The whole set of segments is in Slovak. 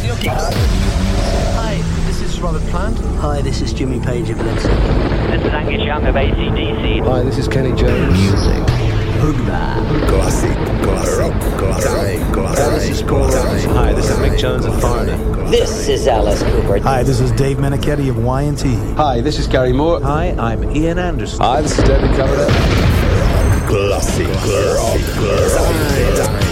Radio Kicks. Hi, this is Robert Plant. Hi, this is Jimmy Page of Led This is Angus Young of ACDC. Hi, this is Kenny Jones. Music. Classic, classic, rock, classic, classic, classic. Hi, this is Mick Jones of Foreigner. This is Alice Cooper. Hi, this is Dave Menichetti of YNT. Hi, this is Gary Moore. Hi, I'm Ian Anderson. Hi, this is David Coverdale. Classic, rock, classic.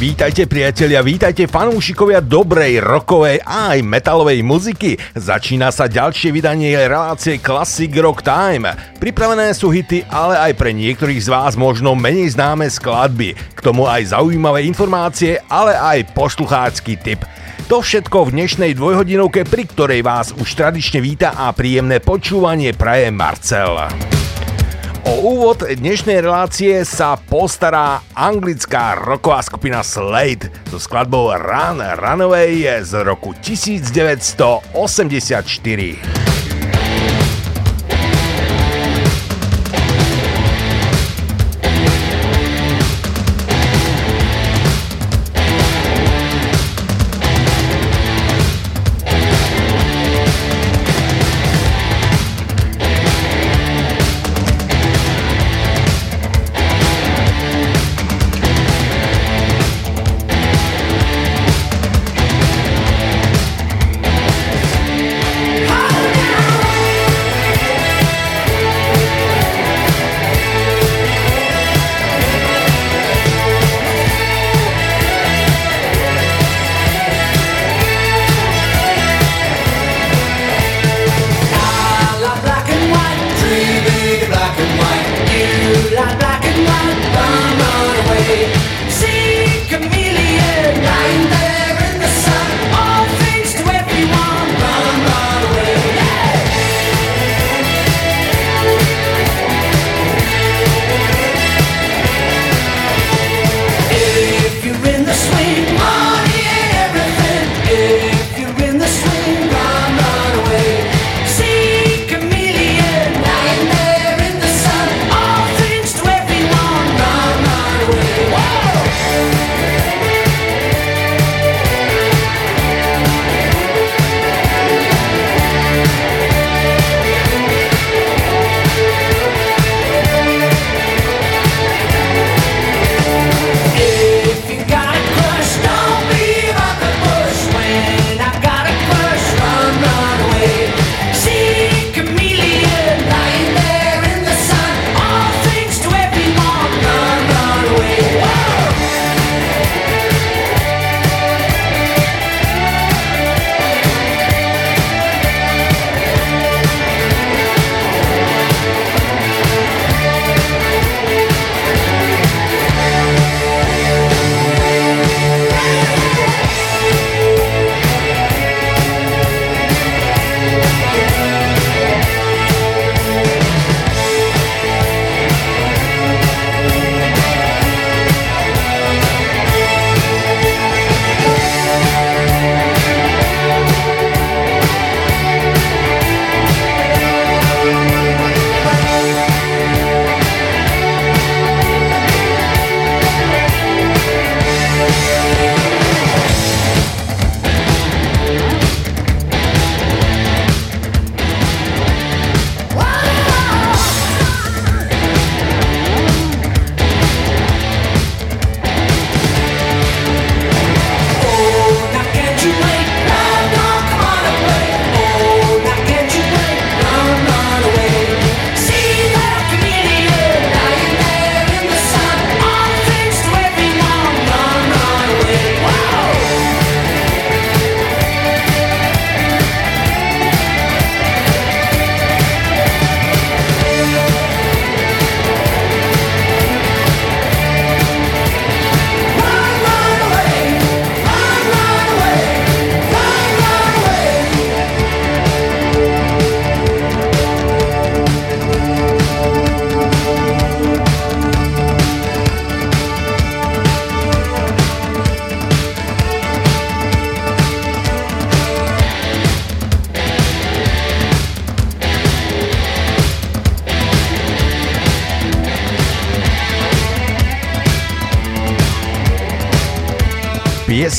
Vítajte priatelia, vítajte fanúšikovia dobrej rokovej a aj metalovej muziky. Začína sa ďalšie vydanie relácie Classic Rock Time. Pripravené sú hity, ale aj pre niektorých z vás možno menej známe skladby. K tomu aj zaujímavé informácie, ale aj poslucháčsky tip. To všetko v dnešnej dvojhodinovke, pri ktorej vás už tradične víta a príjemné počúvanie praje Marcel. O úvod dnešnej relácie sa postará anglická roková skupina Slade so skladbou Run Runaway z roku 1984.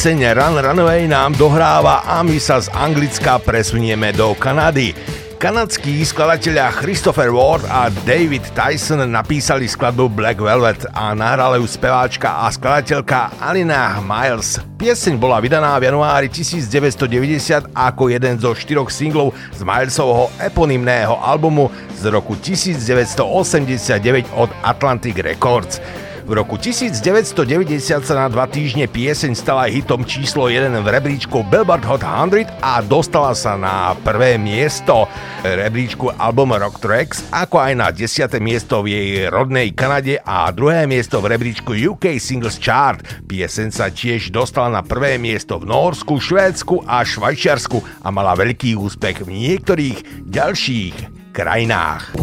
Pieseň Run Runaway nám dohráva a my sa z Anglicka presunieme do Kanady. Kanadskí skladatelia Christopher Ward a David Tyson napísali skladbu Black Velvet a nahrala ju speváčka a skladateľka Alina Miles. Pieseň bola vydaná v januári 1990 ako jeden zo štyroch singlov z Milesovho eponymného albumu z roku 1989 od Atlantic Records. V roku 1990 sa na dva týždne pieseň stala hitom číslo 1 v rebríčku Billboard Hot 100 a dostala sa na prvé miesto rebríčku album Rock Tracks, ako aj na 10. miesto v jej rodnej Kanade a druhé miesto v rebríčku UK Singles Chart. Pieseň sa tiež dostala na prvé miesto v Norsku, Švédsku a Švajčiarsku a mala veľký úspech v niektorých ďalších krajinách.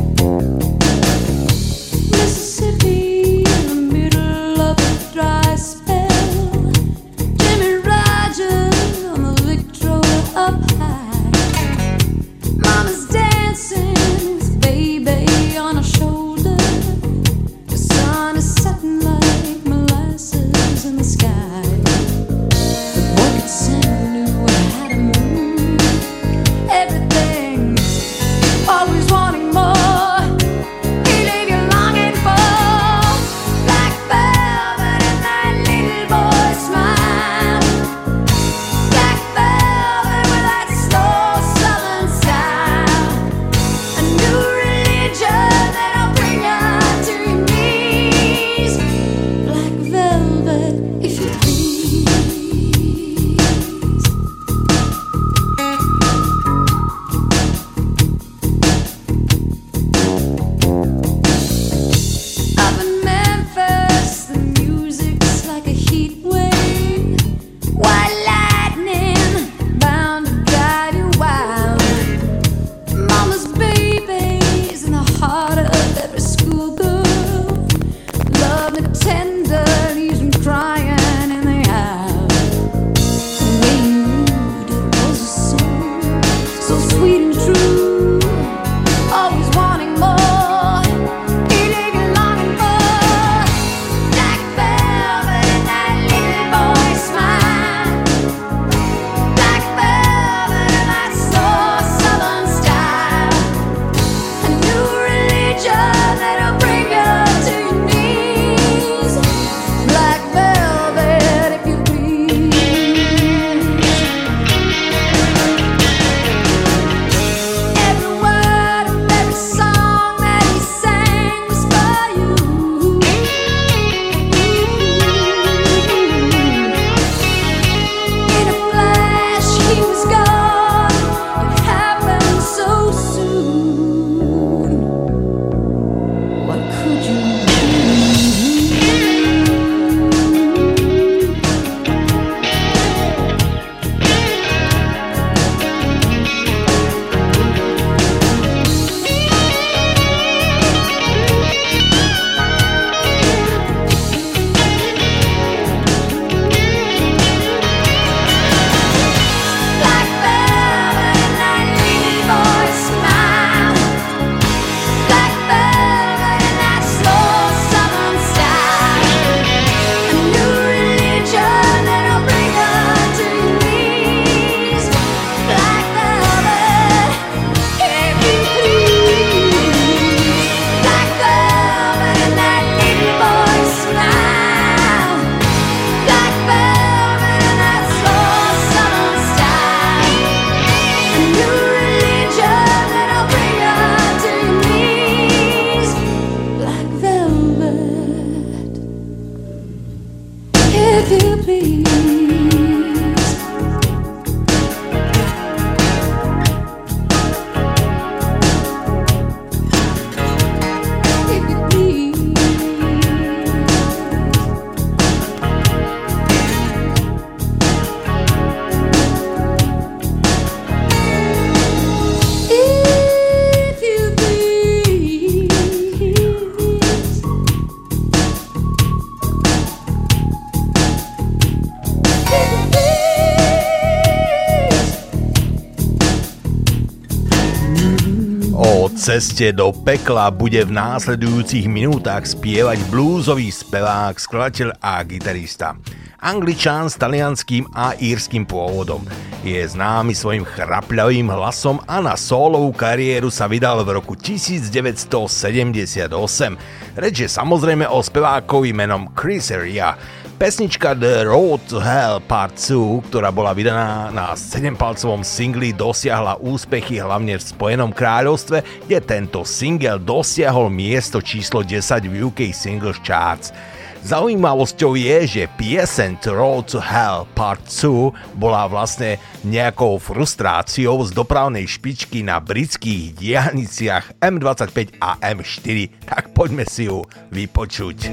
Ceste do pekla bude v následujúcich minútach spievať blúzový spevák, skladateľ a gitarista. angličan s talianským a írským pôvodom. Je známy svojim chrapľavým hlasom a na solovú kariéru sa vydal v roku 1978. Reč je samozrejme o spevákovi menom Chris Ria. Pesnička The Road to Hell Part 2, ktorá bola vydaná na 7-palcovom singli, dosiahla úspechy hlavne v Spojenom kráľovstve, kde tento single dosiahol miesto číslo 10 v UK Singles Charts. Zaujímavosťou je, že pieseň The Road to Hell Part 2 bola vlastne nejakou frustráciou z dopravnej špičky na britských diahniciach M25 a M4. Tak poďme si ju vypočuť.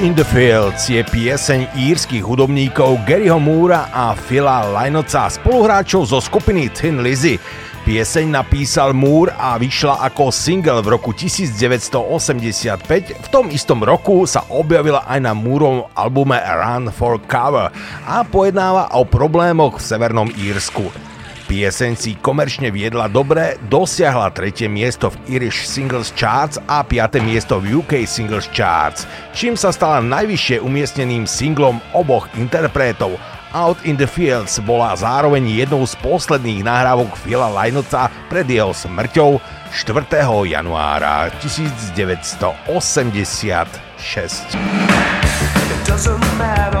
In the Fields je pieseň írskych hudobníkov Garyho Moora a Phila Lajnoca, spoluhráčov zo skupiny Tin Lizzy. Pieseň napísal Moore a vyšla ako single v roku 1985. V tom istom roku sa objavila aj na Moorom albume Run for Cover a pojednáva o problémoch v Severnom Írsku. Pieseň si komerčne viedla dobre, dosiahla tretie miesto v Irish Singles Charts a piaté miesto v UK Singles Charts, čím sa stala najvyššie umiestneným singlom oboch interpretov. Out in the Fields bola zároveň jednou z posledných nahrávok Phila Lynota pred jeho smrťou 4. januára 1986. It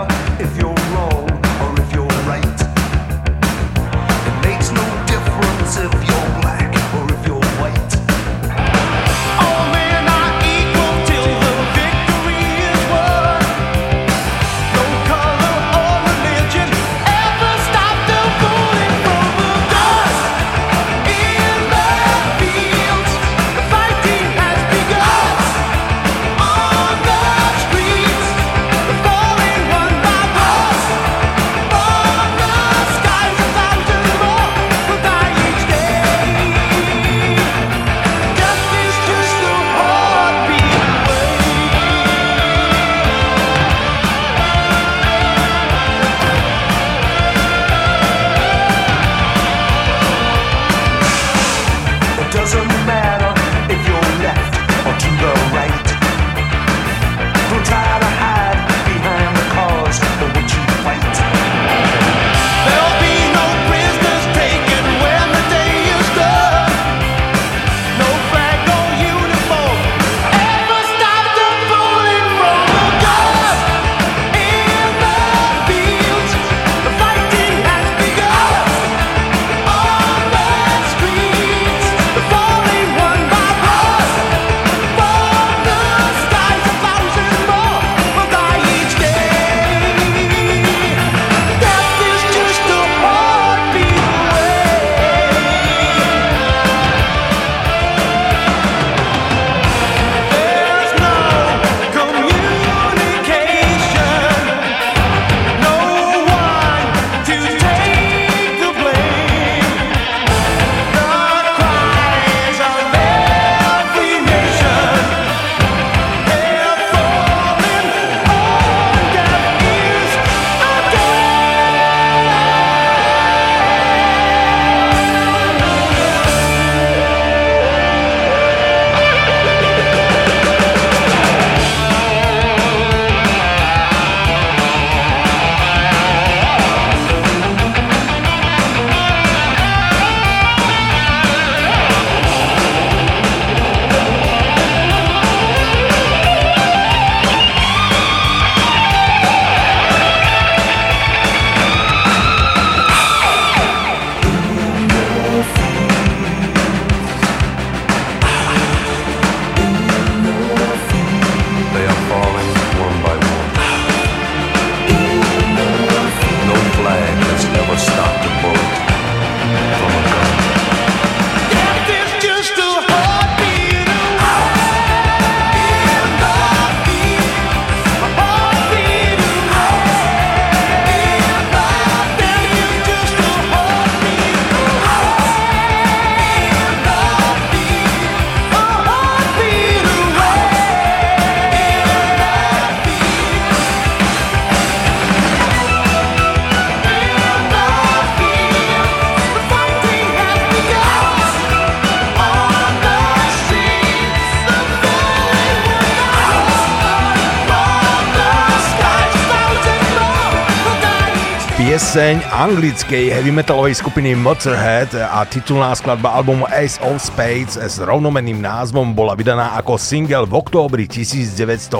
Pieseň anglickej heavy metalovej skupiny Motorhead a titulná skladba albumu Ace of Spades s rovnomenným názvom bola vydaná ako single v októbri 1980.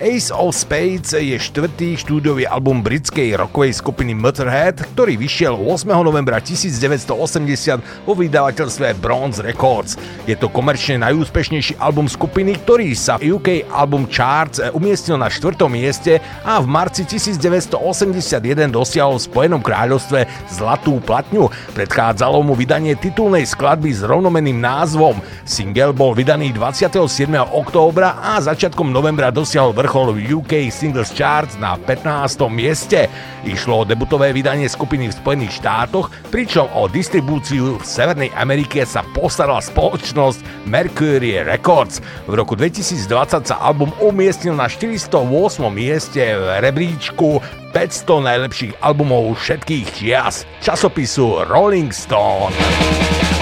Ace of Spades je štvrtý štúdiový album britskej rockovej skupiny Motorhead, ktorý vyšiel 8. novembra 1980 vo vydavateľstve Bronze Records. Je to komerčne najúspešnejší album skupiny, ktorý sa v UK Album Charts umiestnil na 4. mieste a v marci 1981 dosiahol v Spojenom kráľovstve zlatú platňu. Predchádzalo mu vydanie titulnej skladby s rovnomenným názvom. Single bol vydaný 27. októbra a začiatkom novembra dosiahol vrchol v UK Singles Charts na 15. mieste. Išlo o debutové vydanie skupiny v Spojených štátoch, pričom o distribúciu v Severnej Amerike sa postarala spoločnosť Mercury Records. V roku 2020 sa album umiestnil na 408. mieste v rebríčku 500 najlepších albumov všetkých čias časopisu Rolling Stone.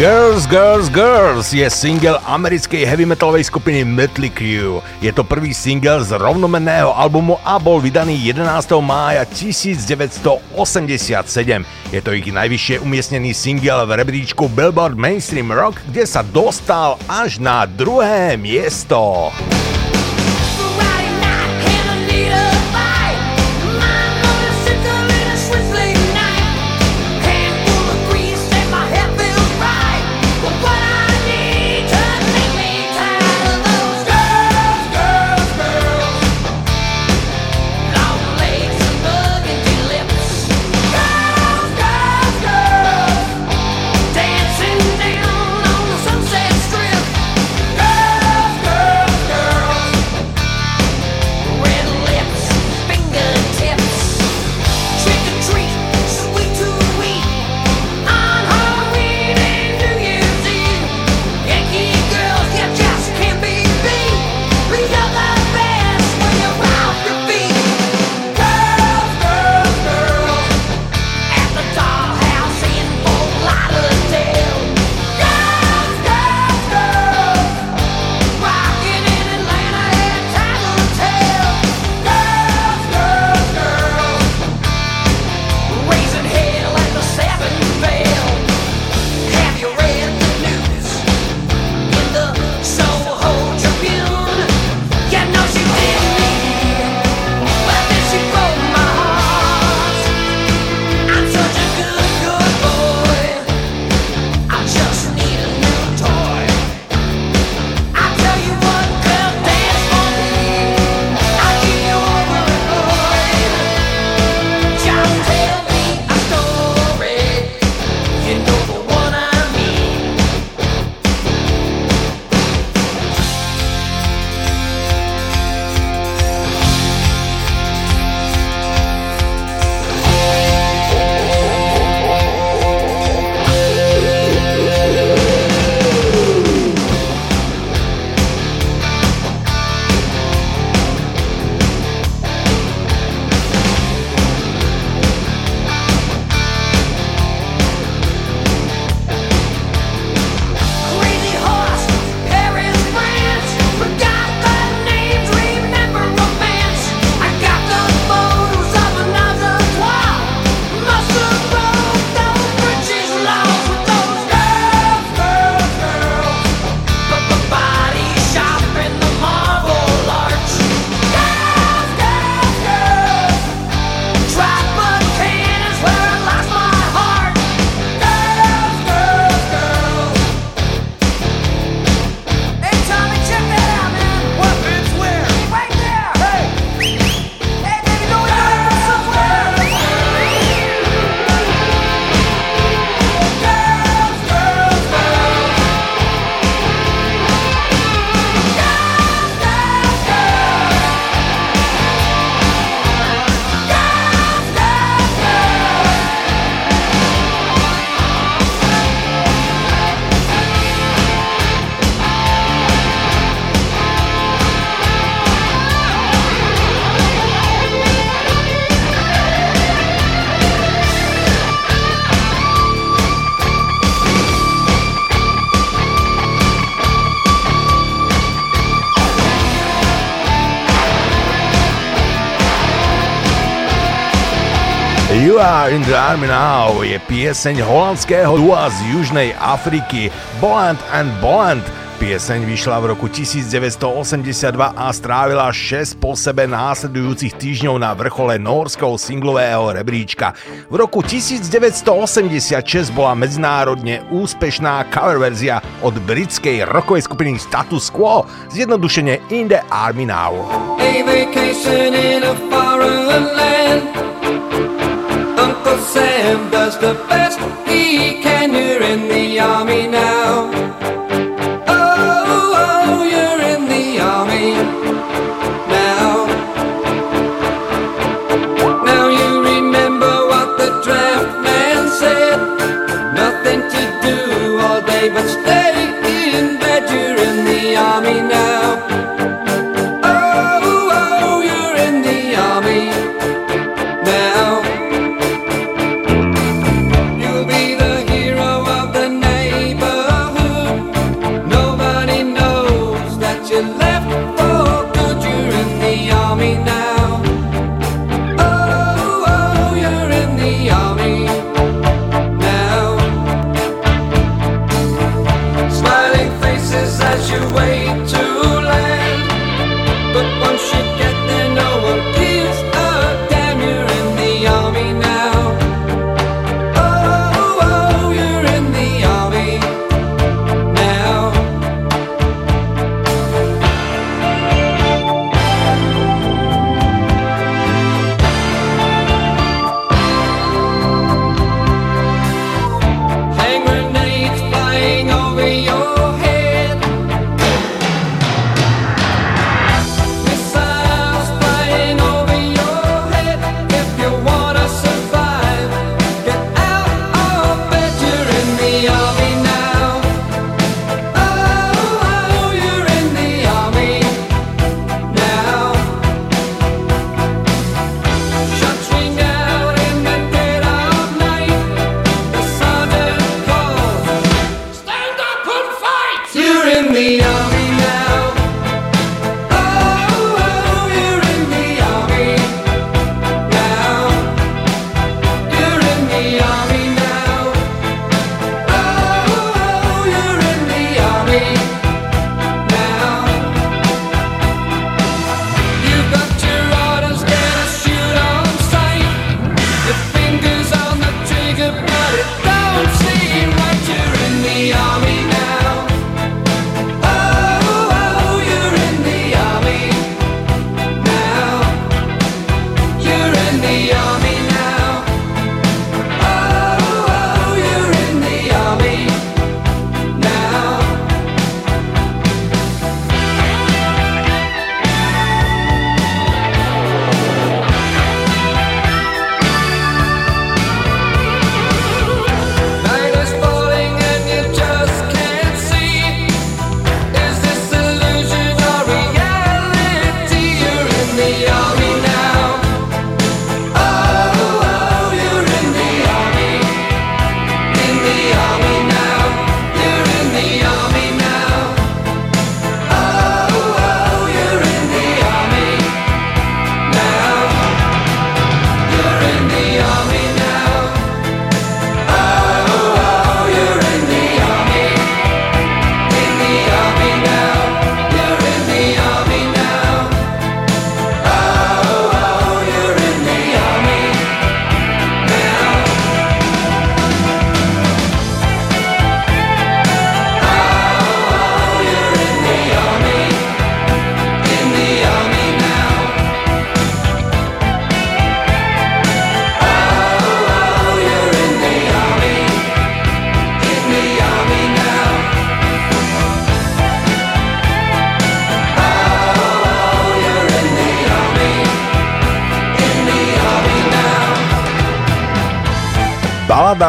Girls, Girls, Girls je single americkej heavy metalovej skupiny Mötley Crüe. Je to prvý single z rovnomenného albumu a bol vydaný 11. mája 1987. Je to ich najvyššie umiestnený single v rebríčku Billboard Mainstream Rock, kde sa dostal až na druhé miesto. You Are In The Army Now je pieseň holandského dua z Južnej Afriky Boland and Boland. Pieseň vyšla v roku 1982 a strávila 6 po sebe následujúcich týždňov na vrchole norského singlového rebríčka. V roku 1986 bola medzinárodne úspešná cover verzia od britskej rokovej skupiny Status Quo, zjednodušene In The Army Now. A vacation in a Uncle Sam does the best he can.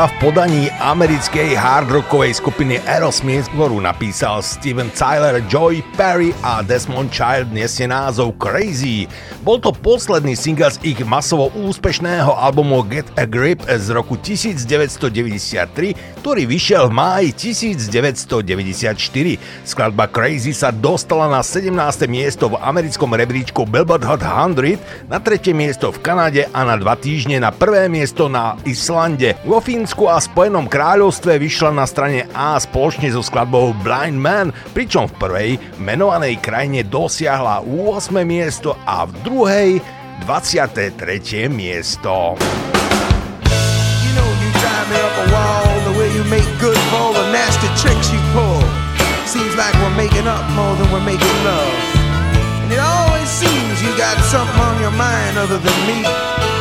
Balada v podaní americkej hardrockovej skupiny Aerosmith, ktorú napísal Steven Tyler, Joy Perry a Desmond Child nesie názov Crazy. Bol to posledný single z ich masovo úspešného albumu Get a Grip z roku 1993, ktorý vyšiel v máji 1994. Skladba Crazy sa dostala na 17. miesto v americkom rebríčku Billboard Hot 100, na tretie miesto v Kanade a na dva týždne na prvé miesto na Islande. Vo Fínsku a Spojenom kráľovstve vyšla na strane A spoločne so skladbou Blind Man, pričom v prvej menovanej krajine dosiahla 8. miesto a v druhej 23. miesto. Seems like we're making up more than we're making love. And it always seems you got something on your mind other than me.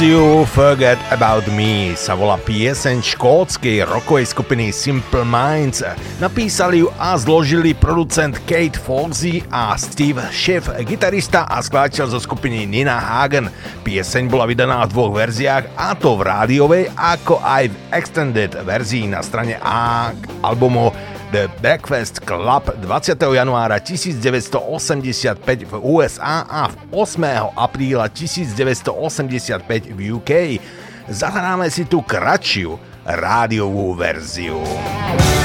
You Forget About Me sa volá pieseň škótskej rockovej skupiny Simple Minds. Napísali ju a zložili producent Kate Foxy a Steve Schiff, gitarista a skladateľ zo skupiny Nina Hagen. Pieseň bola vydaná v dvoch verziách, a to v rádiovej, ako aj v extended verzii na strane A albumu The Breakfast Club 20. januára 1985 v USA a 8. apríla 1985 v UK. Zahráme si tú kratšiu rádiovú verziu. sa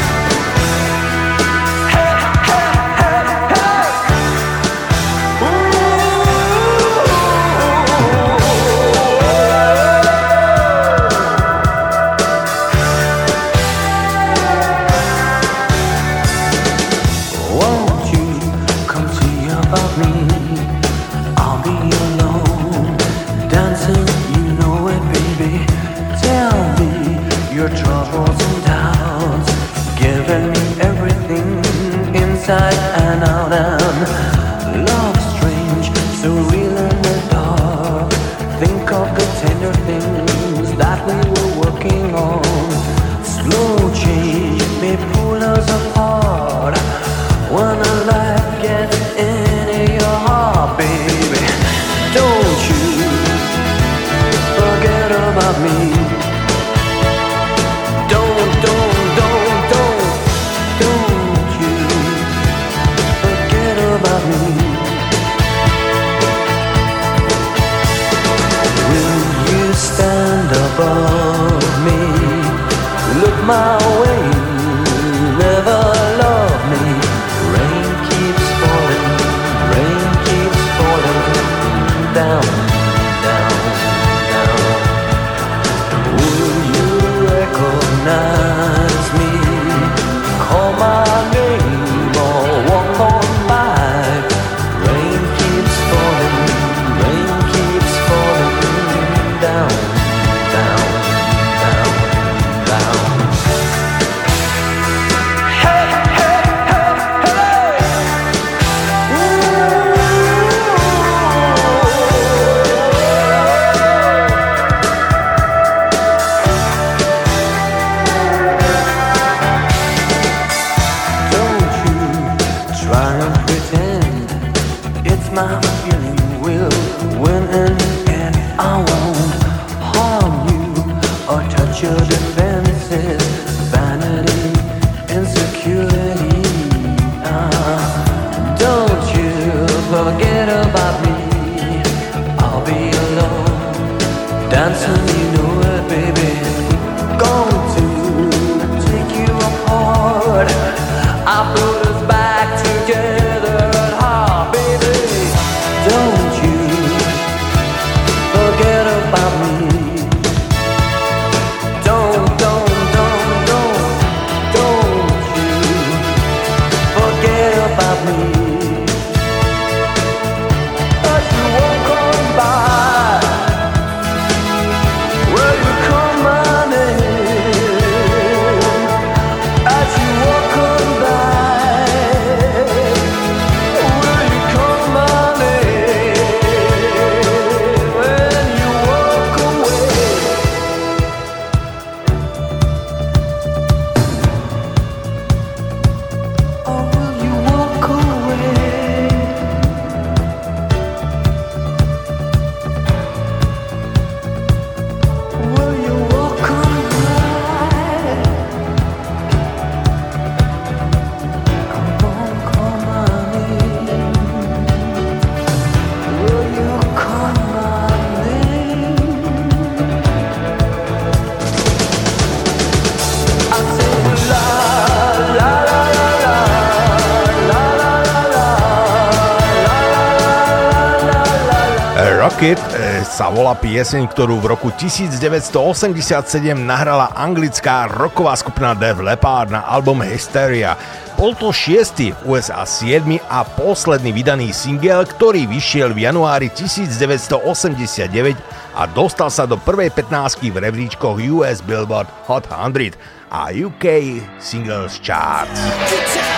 volá pieseň, ktorú v roku 1987 nahrala anglická rocková skupina Def Leppard na album Hysteria. Bol to šiestý v USA 7 a posledný vydaný single, ktorý vyšiel v januári 1989 a dostal sa do prvej 15 v rebríčkoch US Billboard Hot 100 a UK Singles Charts.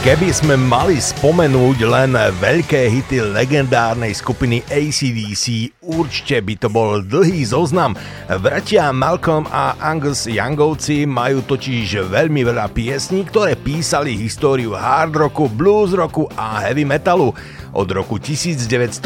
Keby sme mali spomenúť len veľké hity legendárnej skupiny ACDC, určite by to bol dlhý zoznam. Bratia Malcolm a Angus Youngovci majú totiž veľmi veľa piesní, ktoré písali históriu hard rocku, blues rocku a heavy metalu. Od roku 1973,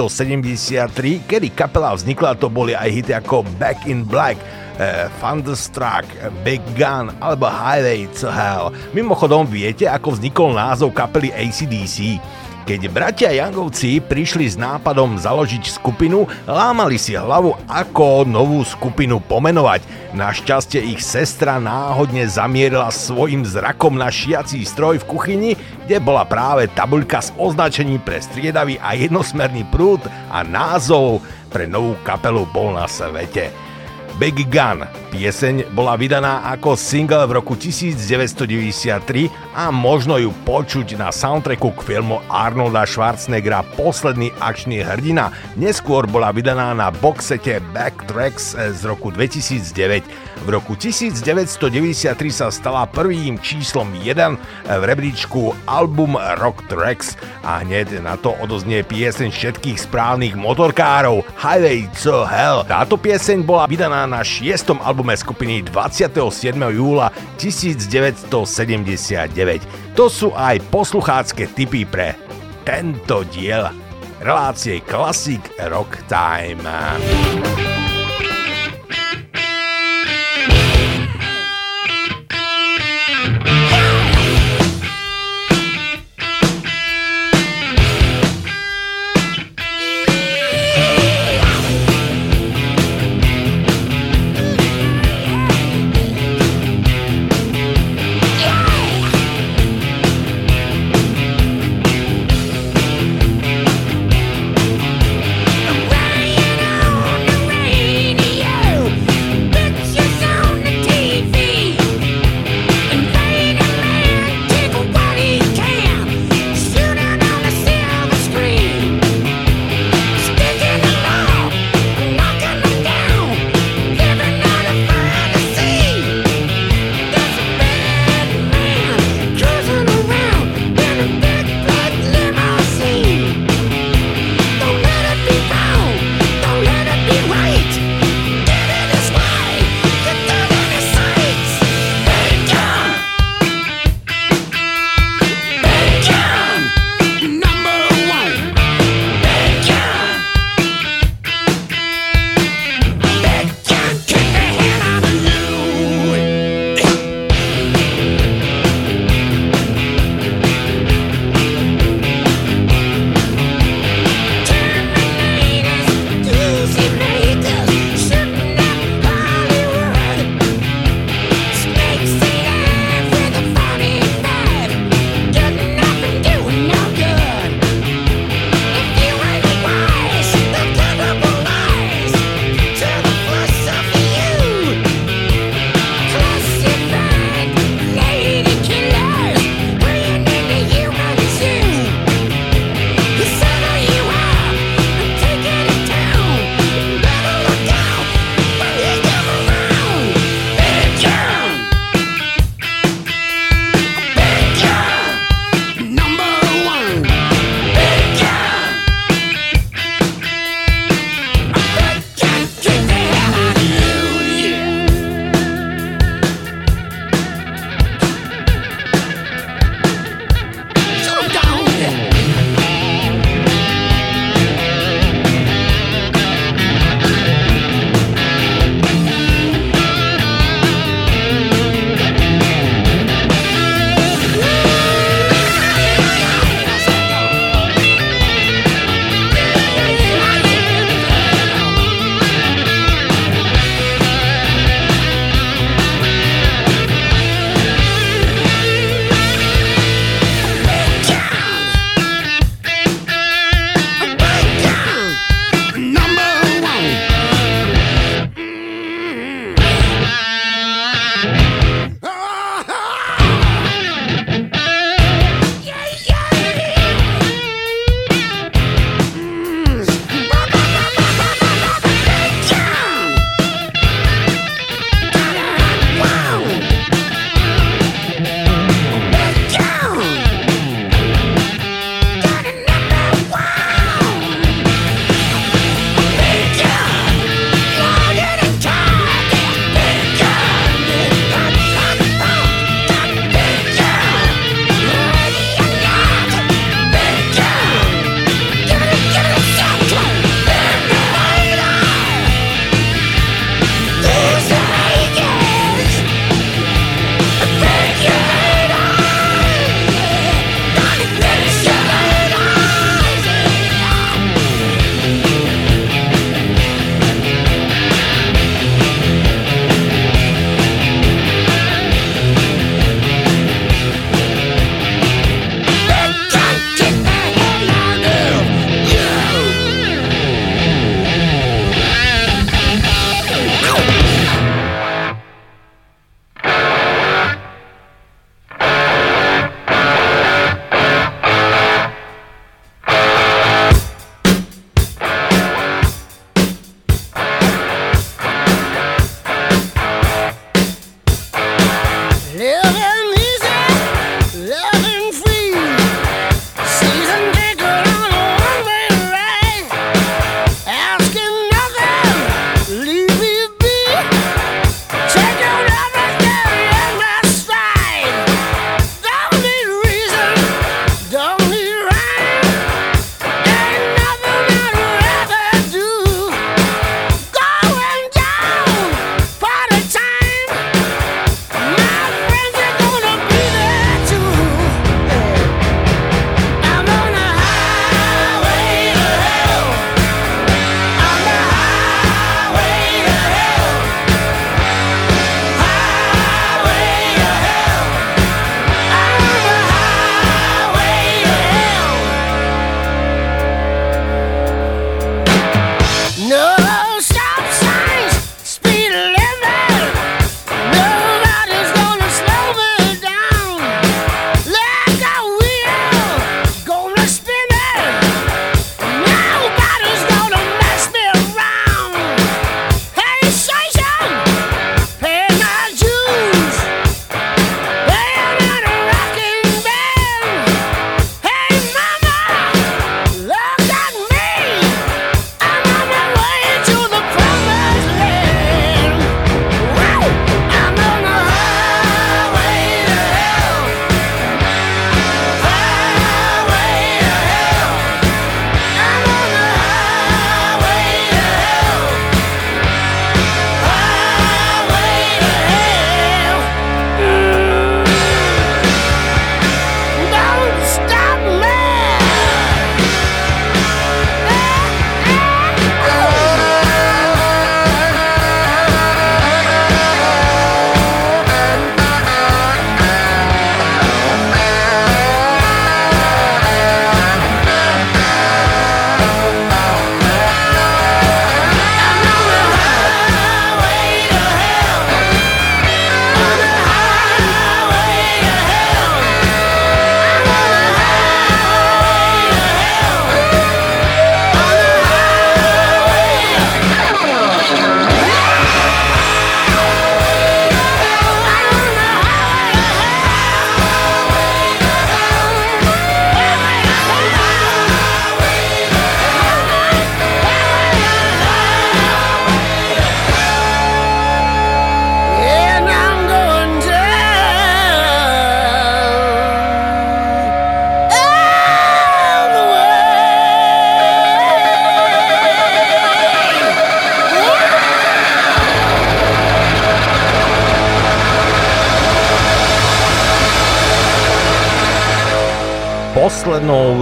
kedy kapela vznikla, to boli aj hity ako Back in Black, uh, Thunderstruck, Big Gun alebo Highway to Hell. Mimochodom, viete, ako vznikol názov kapely ACDC? Keď bratia Jangovci prišli s nápadom založiť skupinu, lámali si hlavu, ako novú skupinu pomenovať. Našťastie ich sestra náhodne zamierila svojim zrakom na šiací stroj v kuchyni, kde bola práve tabuľka s označením pre striedavý a jednosmerný prúd a názov pre novú kapelu bol na svete. Big Gun. Pieseň bola vydaná ako single v roku 1993 a možno ju počuť na soundtracku k filmu Arnolda Schwarzeneggera Posledný akčný hrdina. Neskôr bola vydaná na boxete Backtracks z roku 2009. V roku 1993 sa stala prvým číslom 1 v rebríčku album Rock Tracks a hneď na to odoznie pieseň všetkých správnych motorkárov Highway to Hell. Táto pieseň bola vydaná na šiestom albume skupiny 27. júla 1979. To sú aj posluchácké tipy pre tento diel relácie Classic Rock Time.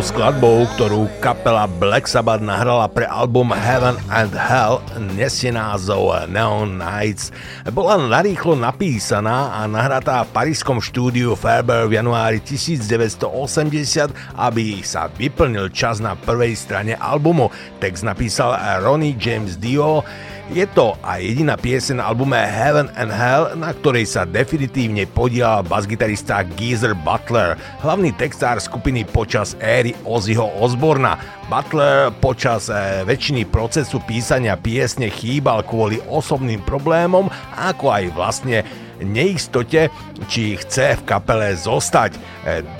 Poslednou skladbou, ktorú kapela Black Sabbath nahrala pre album Heaven and Hell, nesie názov Neon Nights. Bola narýchlo napísaná a nahratá v parískom štúdiu Faber v januári 1980, aby sa vyplnil čas na prvej strane albumu. Text napísal Ronnie James Dio, je to aj jediná piesen na albume Heaven and Hell, na ktorej sa definitívne podielal basgitarista Geezer Butler, hlavný textár skupiny počas éry Ozzyho Osborna. Butler počas e, väčšiny procesu písania piesne chýbal kvôli osobným problémom, ako aj vlastne neistote, či chce v kapele zostať. E,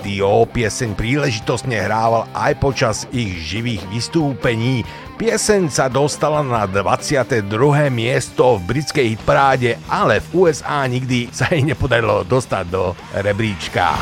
Dio pieseň príležitostne hrával aj počas ich živých vystúpení. Pieseň sa dostala na 22. miesto v britskej hitparáde, ale v USA nikdy sa jej nepodarilo dostať do rebríčka.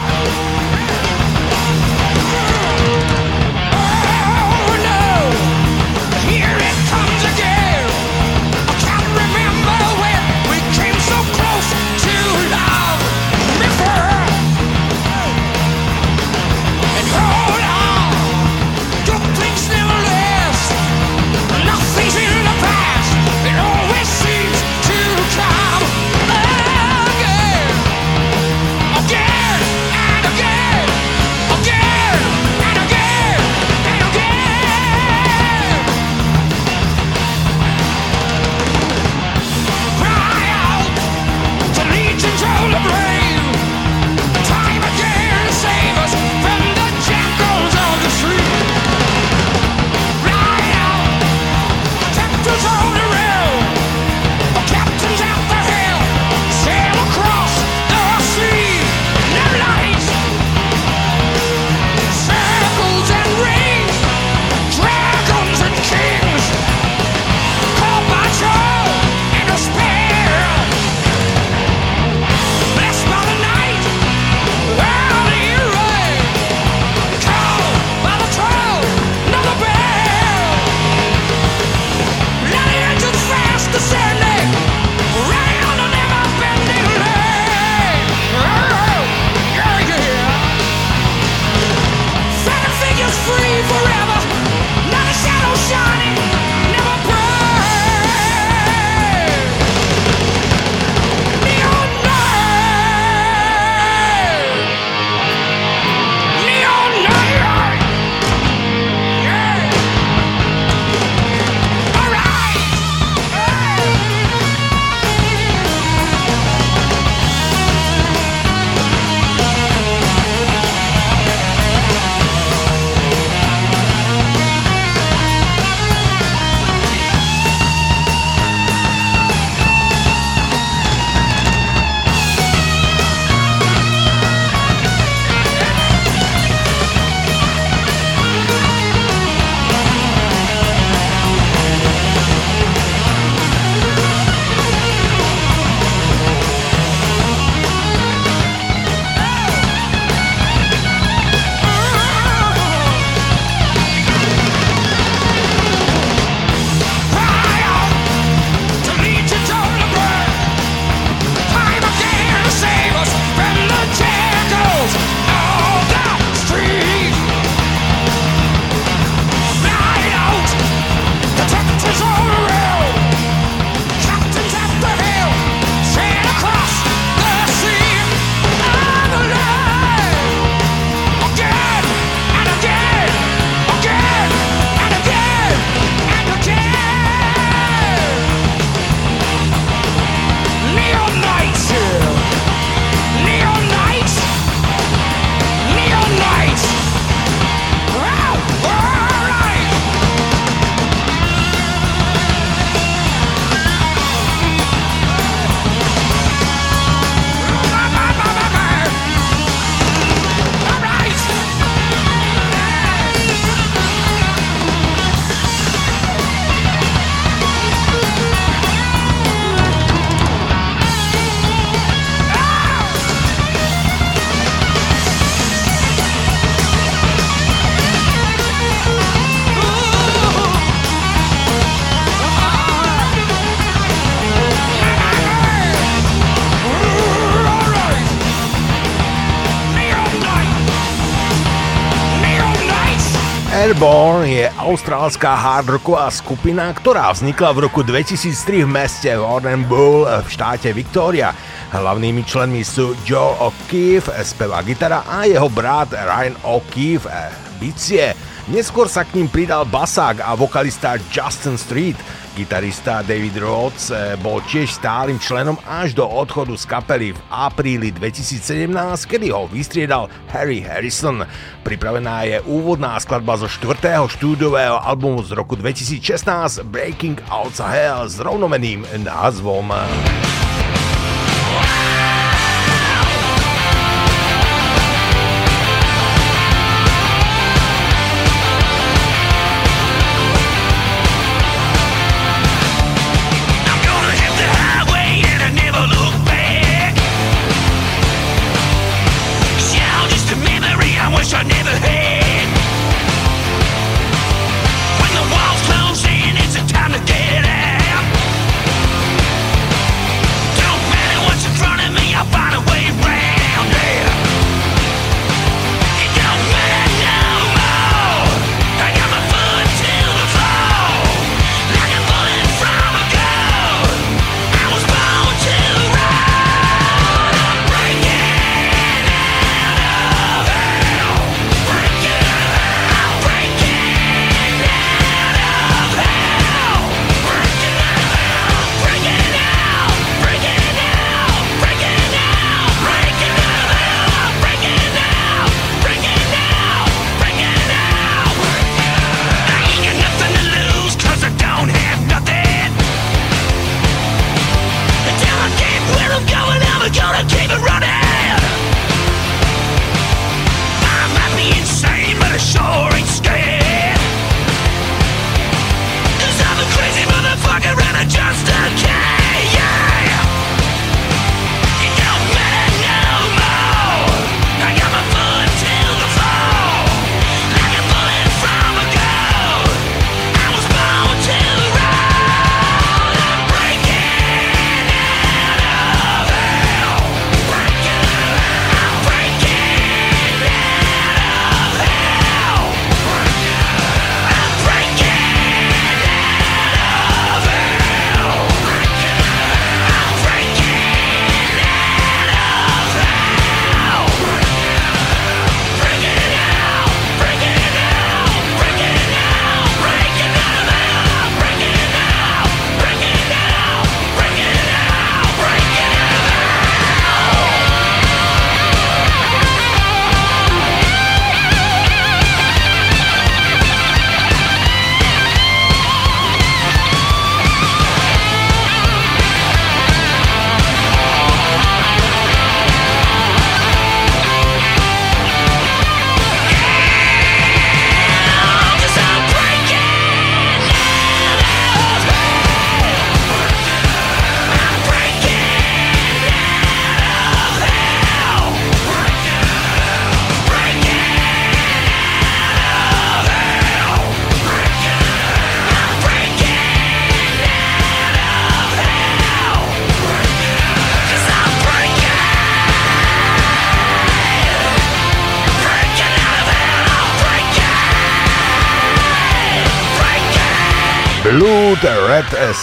Airborne je austrálska hardrocková skupina, ktorá vznikla v roku 2003 v meste Warren Bull v štáte Victoria. Hlavnými členmi sú Joe O'Keefe, spevá gitara a jeho brat Ryan O'Keefe, bicie. Neskôr sa k ním pridal basák a vokalista Justin Street. Gitarista David Rhodes eh, bol tiež stálym členom až do odchodu z kapely v apríli 2017, kedy ho vystriedal Harry Harrison. Pripravená je úvodná skladba zo štvrtého štúdového albumu z roku 2016 Breaking Out Hell s rovnomeným názvom.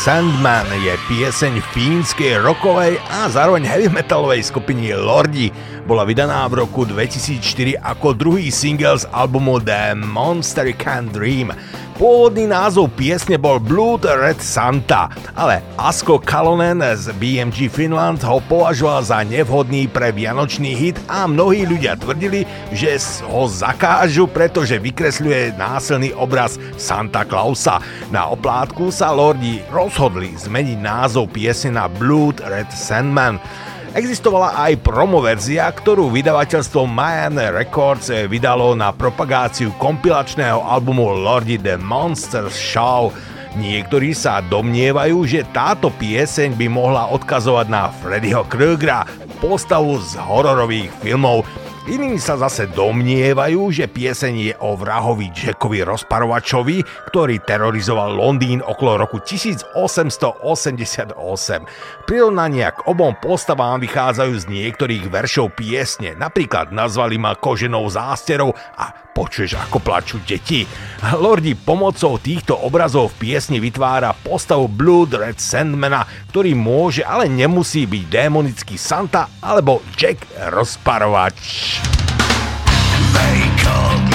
Sandman je pieseň fínskej rockovej a zároveň heavy metalovej skupiny Lordi. Bola vydaná v roku 2004 ako druhý single z albumu The Monster Can Dream. Pôvodný názov piesne bol Blood Red Santa, ale Asko Kalonen z BMG Finland ho považoval za nevhodný pre vianočný hit a mnohí ľudia tvrdili, že ho zakážu, pretože vykresľuje násilný obraz Santa Clausa. Na oplátku sa Lordi rozhodli zmeniť názov piesne na Blood Red Sandman. Existovala aj promoverzia, ktorú vydavateľstvo Mayan Records vydalo na propagáciu kompilačného albumu Lordi the Monsters Show. Niektorí sa domnievajú, že táto pieseň by mohla odkazovať na Freddyho Krugera, postavu z hororových filmov, Iní sa zase domnievajú, že pieseň je o vrahovi Jackovi rozparovačovi, ktorý terorizoval Londýn okolo roku 1888. Prirovnania k obom postavám vychádzajú z niektorých veršov piesne, napríklad nazvali ma koženou zásterou a počuješ, ako plačú deti. Lordi pomocou týchto obrazov v piesni vytvára postavu Blood Red Sandmana, ktorý môže, ale nemusí byť démonický Santa alebo Jack Rozparovač. They call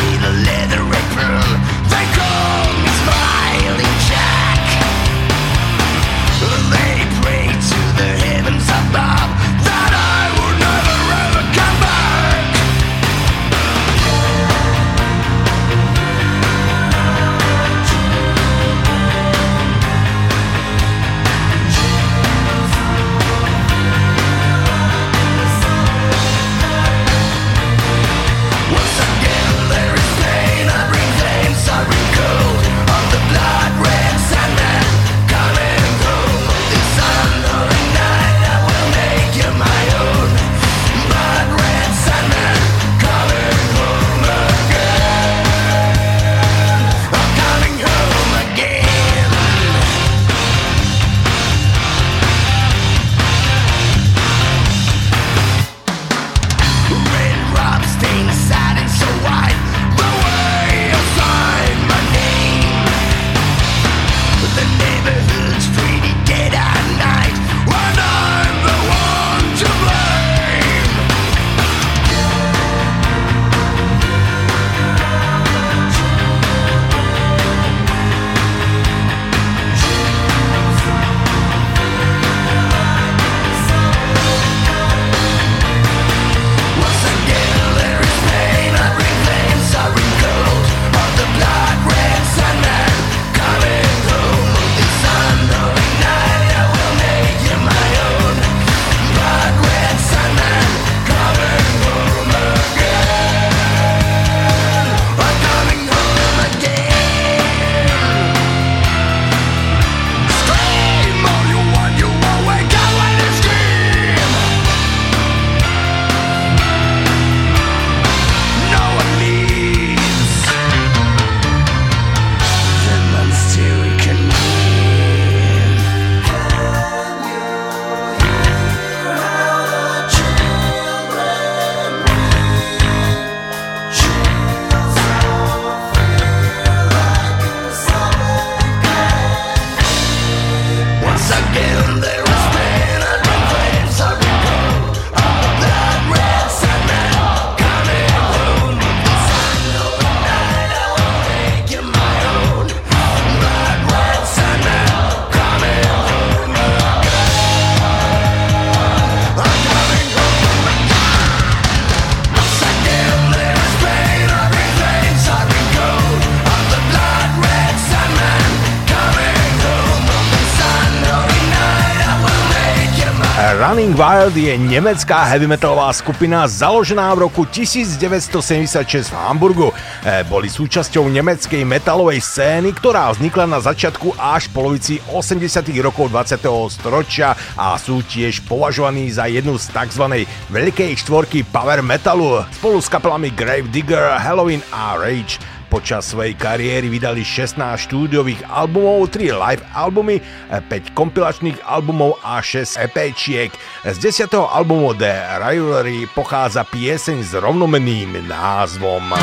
Slipknot je nemecká heavy metalová skupina založená v roku 1976 v Hamburgu. Eh, Boli súčasťou nemeckej metalovej scény, ktorá vznikla na začiatku až polovici 80. rokov 20. storočia a sú tiež považovaní za jednu z tzv. veľkej štvorky power metalu spolu s kapelami Grave Digger, Halloween a Rage. Počas svojej kariéry vydali 16 štúdiových albumov, 3 live albumy, e, 5 kompilačných albumov a 6 EPčiek. Z 10. albumu The Rivalry pochádza pieseň s rovnomenným názvom.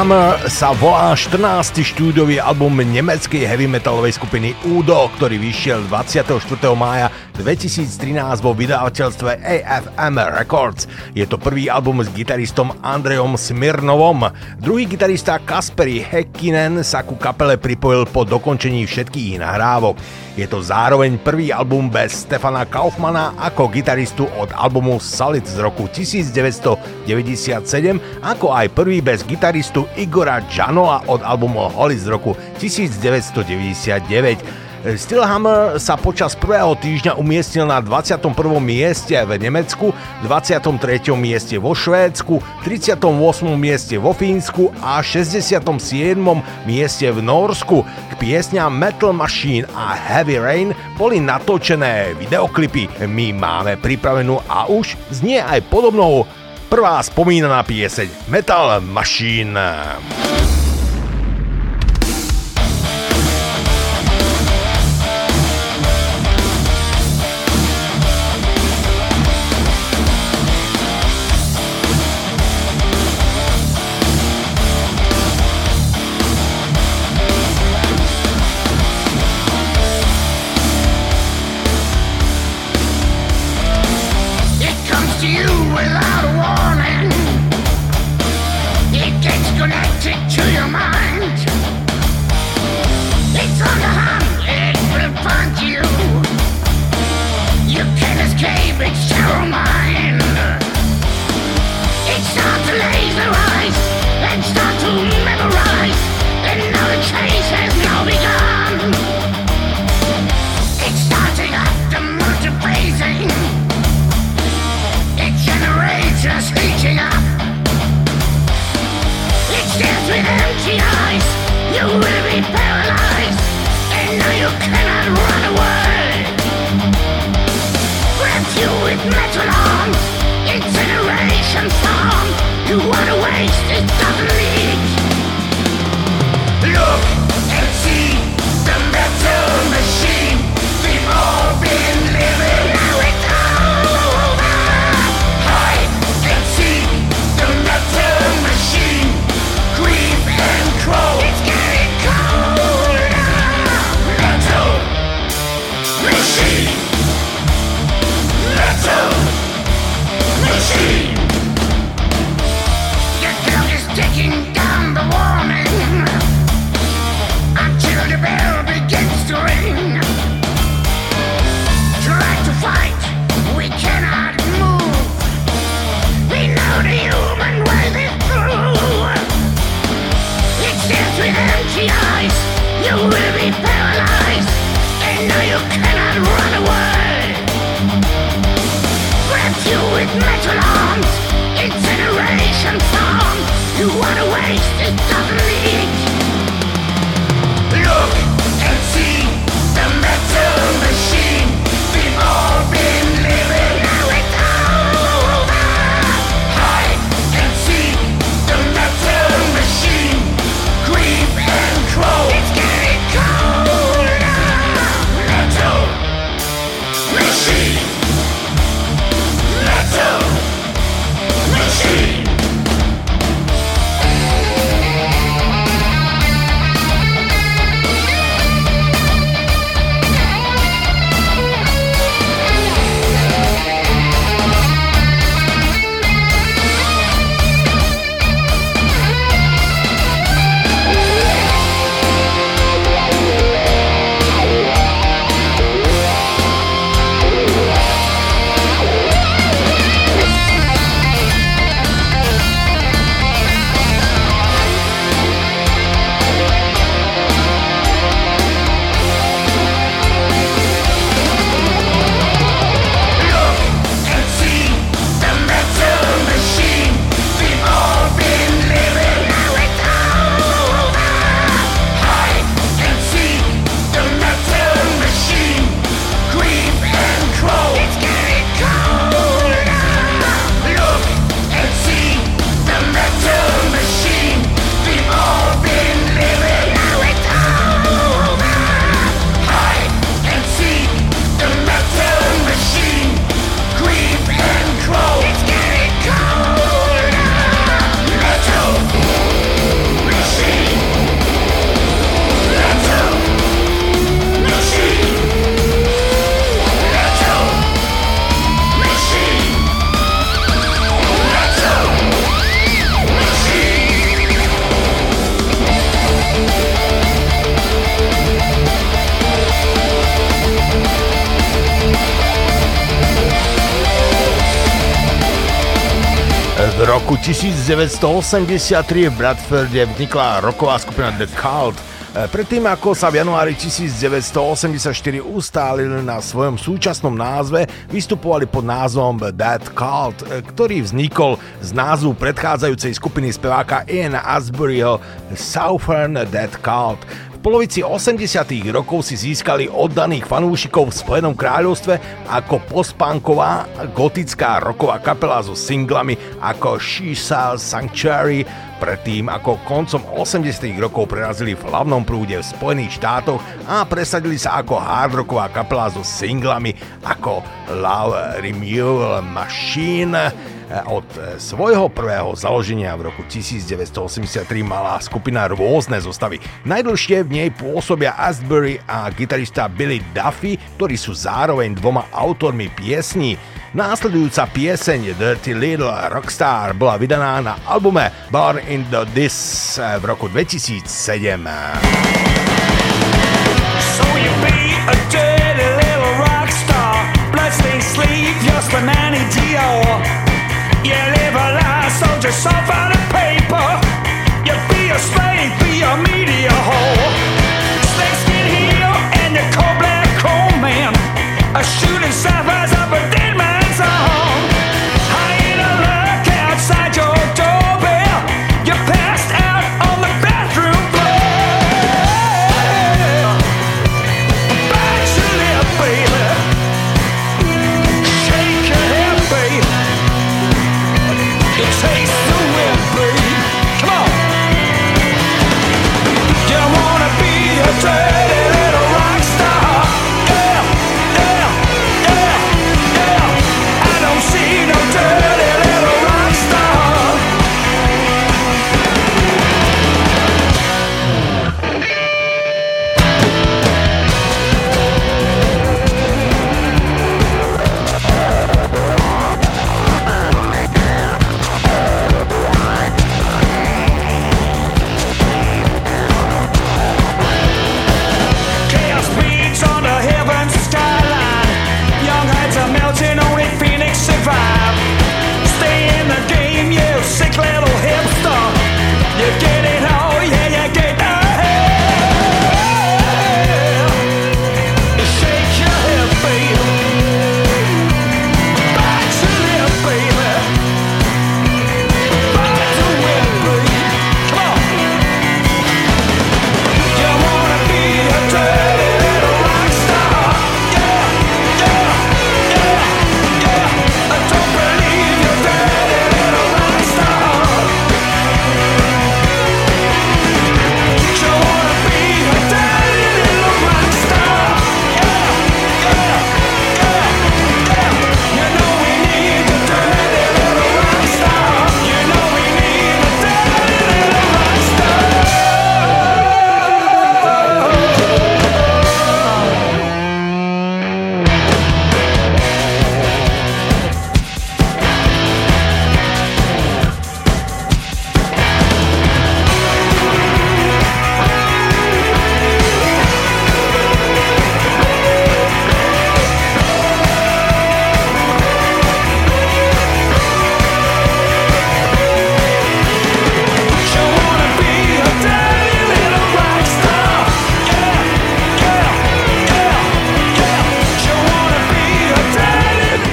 Stillhammer sa volá 14. štúdiový album nemeckej heavy metalovej skupiny Udo, ktorý vyšiel 24. mája 2013 vo vydavateľstve AFM Records. Je to prvý album s gitaristom Andrejom Smirnovom. Druhý gitarista Kasperi Hekkinen sa ku kapele pripojil po dokončení všetkých nahrávok. Je to zároveň prvý album bez Stefana Kaufmana ako gitaristu od albumu Solid z roku 1997, ako aj prvý bez gitaristu Igora Janoa od albumu Holly z roku 1999. Stillhammer sa počas prvého týždňa umiestnil na 21. mieste v Nemecku, 23. mieste vo Švédsku, 38. mieste vo Fínsku a 67. mieste v Norsku. K piesňam Metal Machine a Heavy Rain boli natočené videoklipy. My máme pripravenú a už znie aj podobnou prvá spomínaná pieseň Metal Machine. 1983 v Bradforde vznikla roková skupina The Cult. E, Predtým, ako sa v januári 1984 ustálili na svojom súčasnom názve, vystupovali pod názvom Dead Cult, e, ktorý vznikol z názvu predchádzajúcej skupiny speváka Ian Asburyho Southern Dead Cult. Polovici 80. rokov si získali oddaných fanúšikov v Spojenom kráľovstve ako postpunková gotická roková kapela so singlami ako Sells Sanctuary, predtým ako koncom 80. rokov prerazili v hlavnom prúde v Spojených štátoch a presadili sa ako hardrocková kapela so singlami ako Love Renewal Machine, od svojho prvého založenia v roku 1983 mala skupina rôzne zostavy. Najdlhšie v nej pôsobia Asbury a gitarista Billy Duffy, ktorí sú zároveň dvoma autormi piesní. Následujúca pieseň Dirty Little Rockstar bola vydaná na albume Born in the This v roku 2007. So you yourself out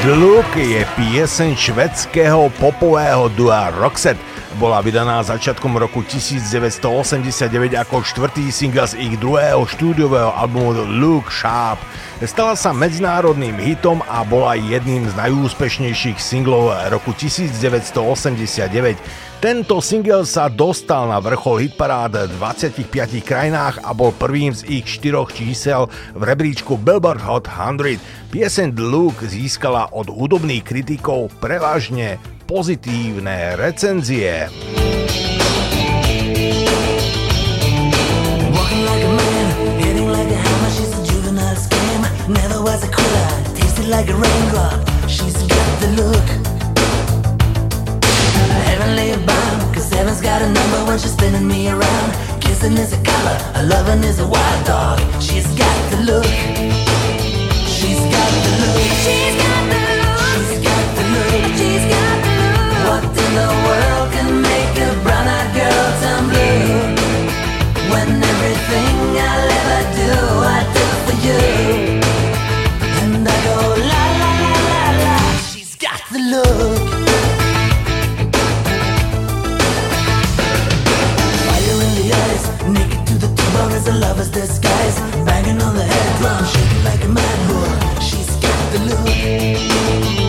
Look je pieseň švedského popového dua Roxette. Bola vydaná začiatkom roku 1989 ako štvrtý single z ich druhého štúdiového albumu Look Sharp. Stala sa medzinárodným hitom a bola jedným z najúspešnejších singlov roku 1989. Tento single sa dostal na vrchol hitparád v 25 krajinách a bol prvým z ich štyroch čísel v rebríčku Billboard Hot 100. Pieseň Look získala od hudobných kritikov prevažne pozitívne recenzie. Walking like a man, hitting like a hammer. She's a juvenile scam. Never was a quitter. Tasted like a raindrop. She's got the look. Heavenly bound, cause heaven's got a number when she's spinning me around. Kissing is a color, a loving is a wild dog. She's got the look. She's got the look. She's got the world can make a brown-eyed girl turn blue. When everything I'll ever do, I do for you. And I go la la la la la, she's got the look. Fire in the eyes, naked to the tumor is a lover's disguise. Banging on the head drum, shaking like a mad bull, she's got the look.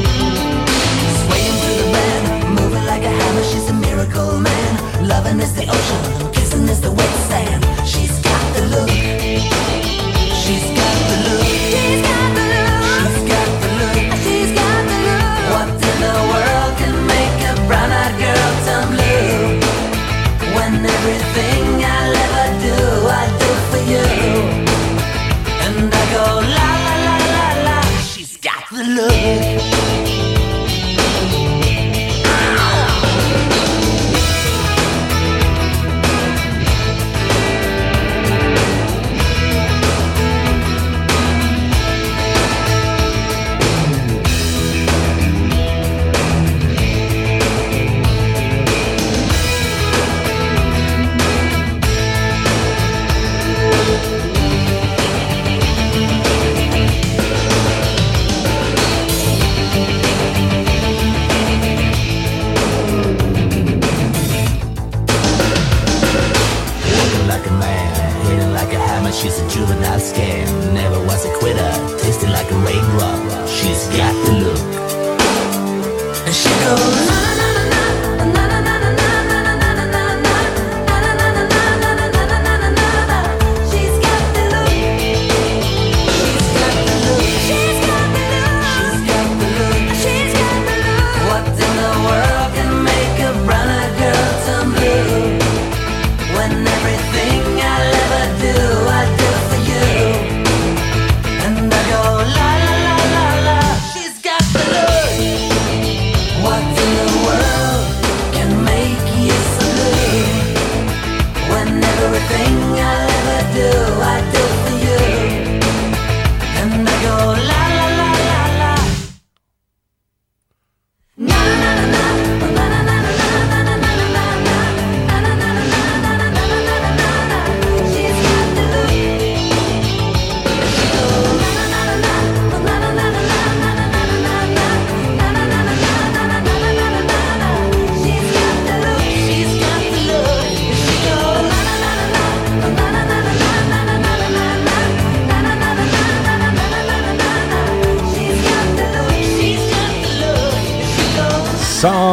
Miracle man. Loving is the ocean, kissing is the wet sand. She's got the look. She's got the look. She's got the look. She's got the look. She's got the look. What in the world can make a brown-eyed girl turn blue? When everything I'll ever do, I do for you. And I go la la la la la. She's got the look.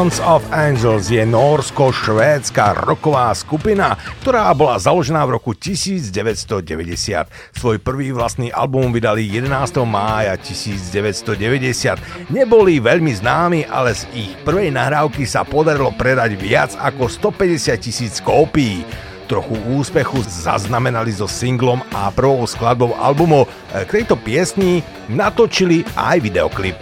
Sons of Angels je nórsko-švédska roková skupina, ktorá bola založená v roku 1990. Svoj prvý vlastný album vydali 11. mája 1990. Neboli veľmi známi, ale z ich prvej nahrávky sa podarilo predať viac ako 150 tisíc kópií. Trochu úspechu zaznamenali so singlom a prvou skladbou albumu. K tejto piesni natočili aj videoklip.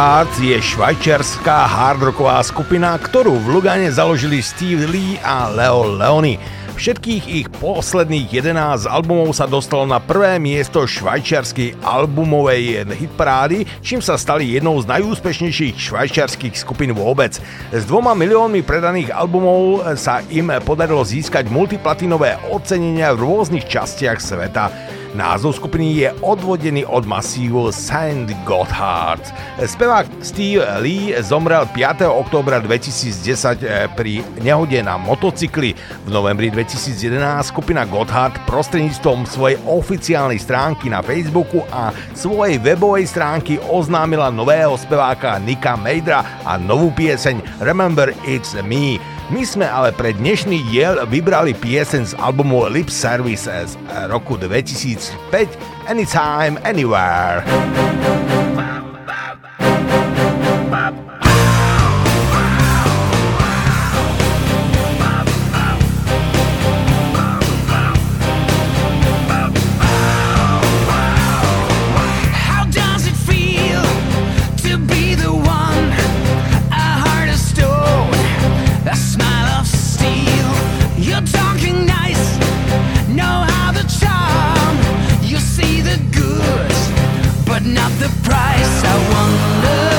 Gotthard je švajčiarská hardrocková skupina, ktorú v Lugane založili Steve Lee a Leo Leoni. Všetkých ich posledných 11 albumov sa dostalo na prvé miesto švajčiarskej albumovej hitparády, čím sa stali jednou z najúspešnejších švajčiarských skupín vôbec. S dvoma miliónmi predaných albumov sa im podarilo získať multiplatinové ocenenia v rôznych častiach sveta. Názov skupiny je odvodený od masívu Saint Gotthard. Spevák Steve Lee zomrel 5. októbra 2010 eh, pri nehode na motocykli. V novembri 2011 skupina Gotthard prostredníctvom svojej oficiálnej stránky na Facebooku a svojej webovej stránky oznámila nového speváka Nika Mejdra a novú pieseň Remember It's Me. My sme ale pre dnešný diel vybrali piesen z albumu Lip Service z roku 2005 Anytime, Anywhere. How not the price. I wonder.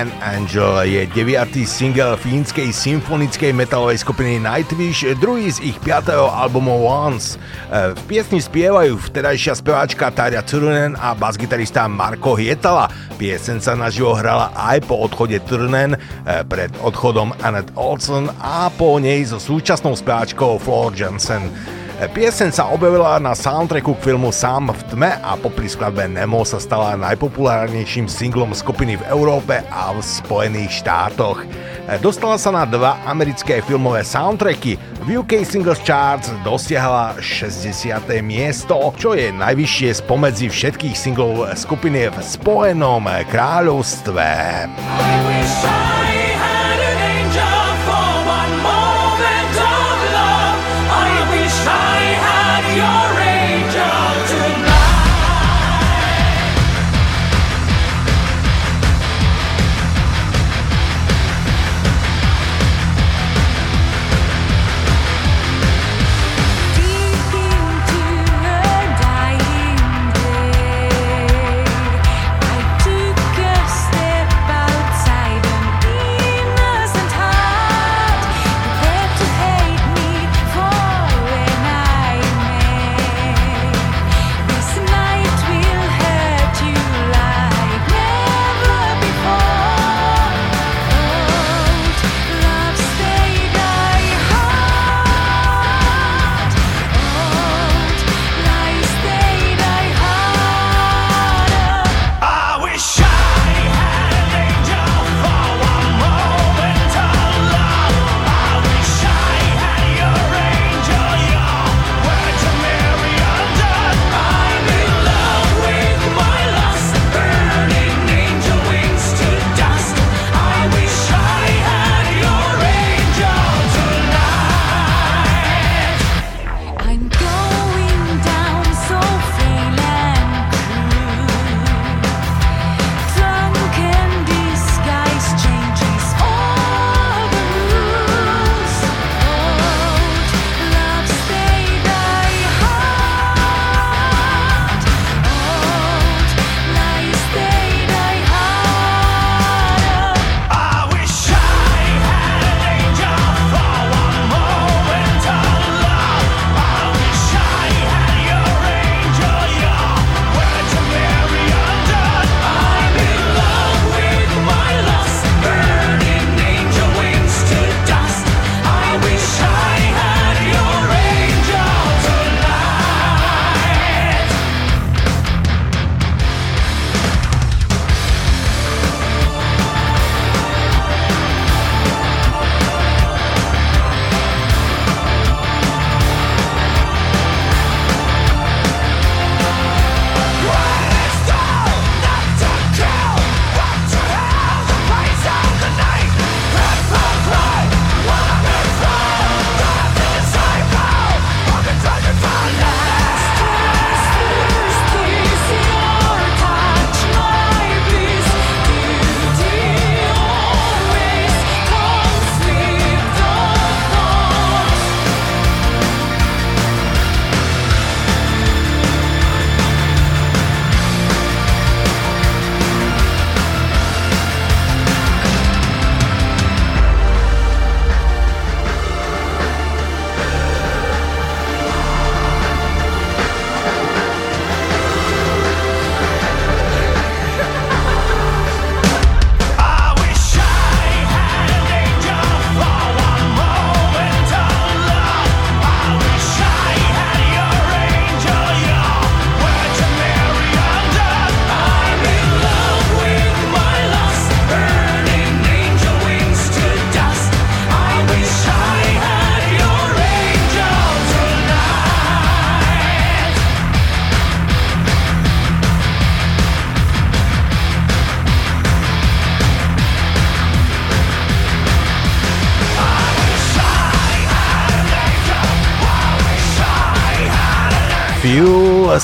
Had an Angel je deviatý single fínskej symfonickej metalovej skupiny Nightwish, druhý z ich 5. albumu Once. E, V piesni spievajú vtedajšia speváčka Tarja Turunen a basgitarista Marko Hietala. Piesen sa naživo hrala aj po odchode Turunen, e, pred odchodom Annette Olsen a po nej so súčasnou speváčkou Floor Johnson. Pieseň sa objavila na soundtracku k filmu Sám v tme a po skladbe Nemo sa stala najpopulárnejším singlom skupiny v Európe a v Spojených štátoch. Dostala sa na dva americké filmové soundtracky. V UK Singles Charts dosiahla 60. miesto, čo je najvyššie spomedzi všetkých singlov skupiny v Spojenom kráľovstve. Tonight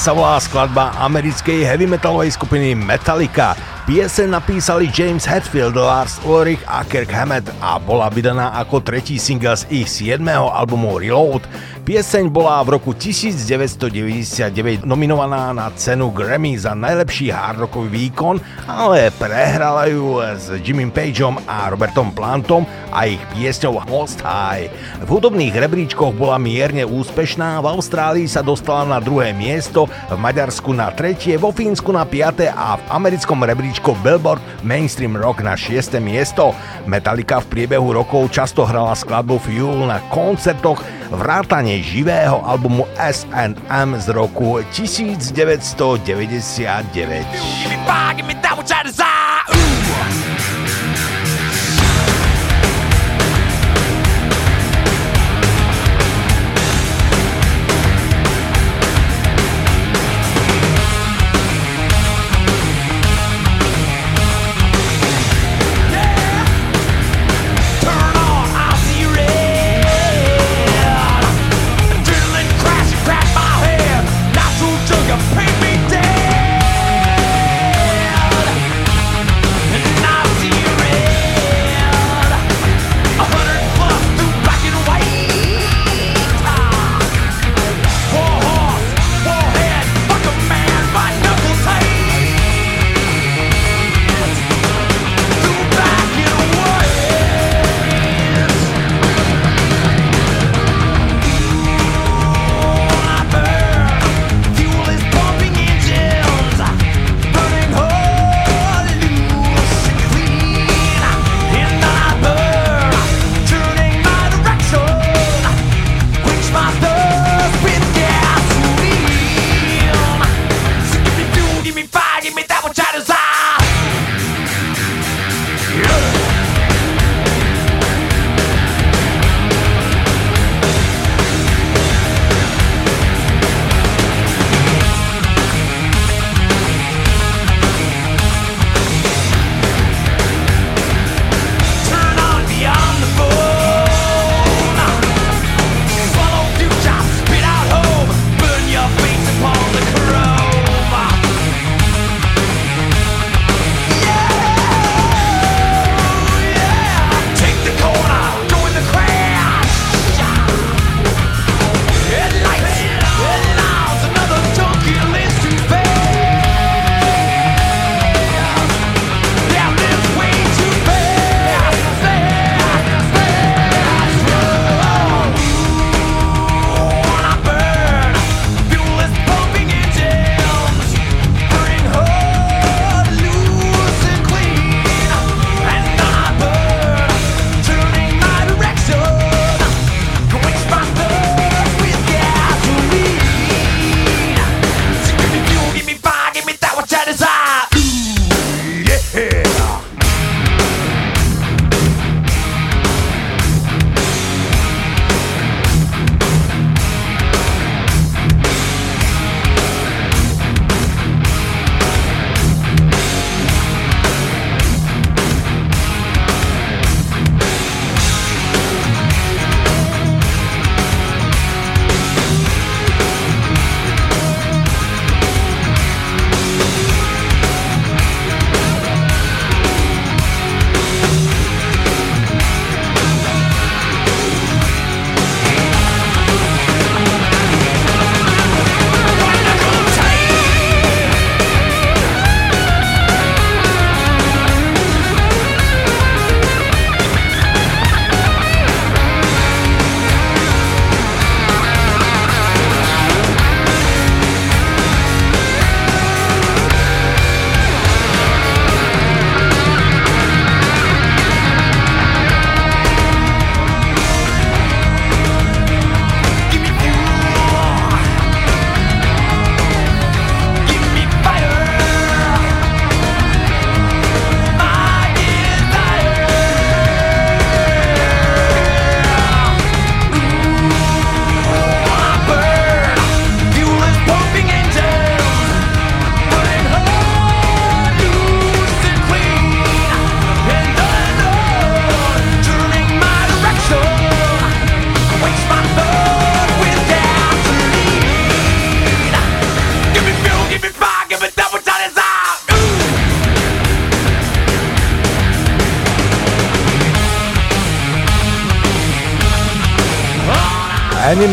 sa volá skladba americkej heavy metalovej skupiny Metallica. Piese napísali James Hetfield, Lars Ulrich a Kirk Hammett a bola vydaná ako tretí single z ich 7. albumu Reload. Pieseň bola v roku 1999 nominovaná na cenu Grammy za najlepší hardrockový výkon, ale prehrala ju s Jimmy Pageom a Robertom Plantom a ich piesňou Most High. V hudobných rebríčkoch bola mierne úspešná, v Austrálii sa dostala na druhé miesto, v Maďarsku na tretie, vo Fínsku na piaté a v americkom rebríčku Billboard Mainstream Rock na šieste miesto. Metallica v priebehu rokov často hrala skladbu Fuel na koncertoch, vrátane živého albumu S&M z roku 1999.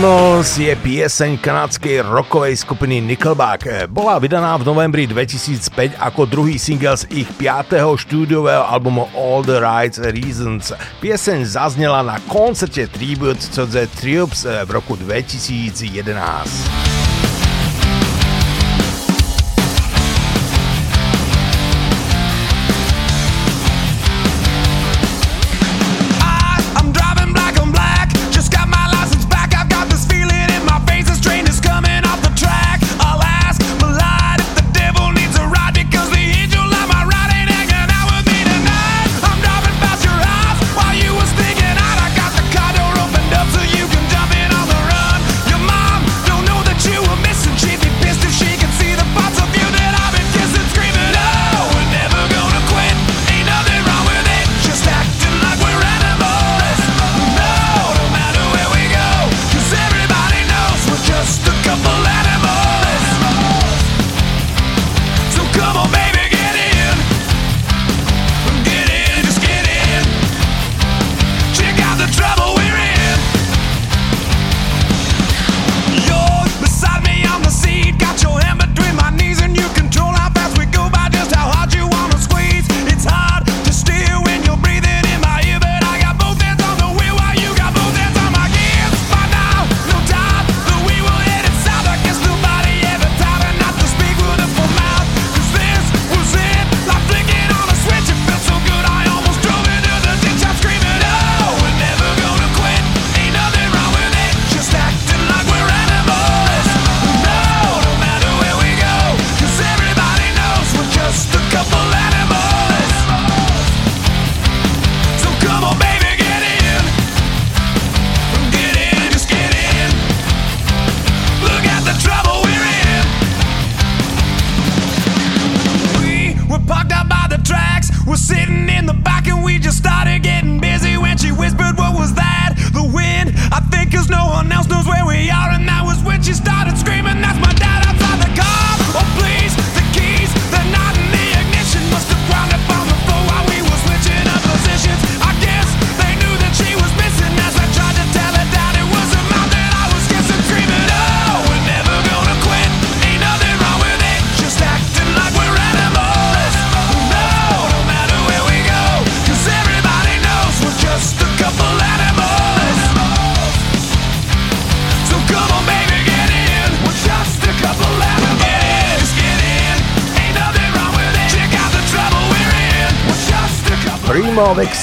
Animals je pieseň kanadskej rockovej skupiny Nickelback. Bola vydaná v novembri 2005 ako druhý single z ich 5. štúdiového albumu All the Right Reasons. Pieseň zaznela na koncerte Tribute to the Troops v roku 2011.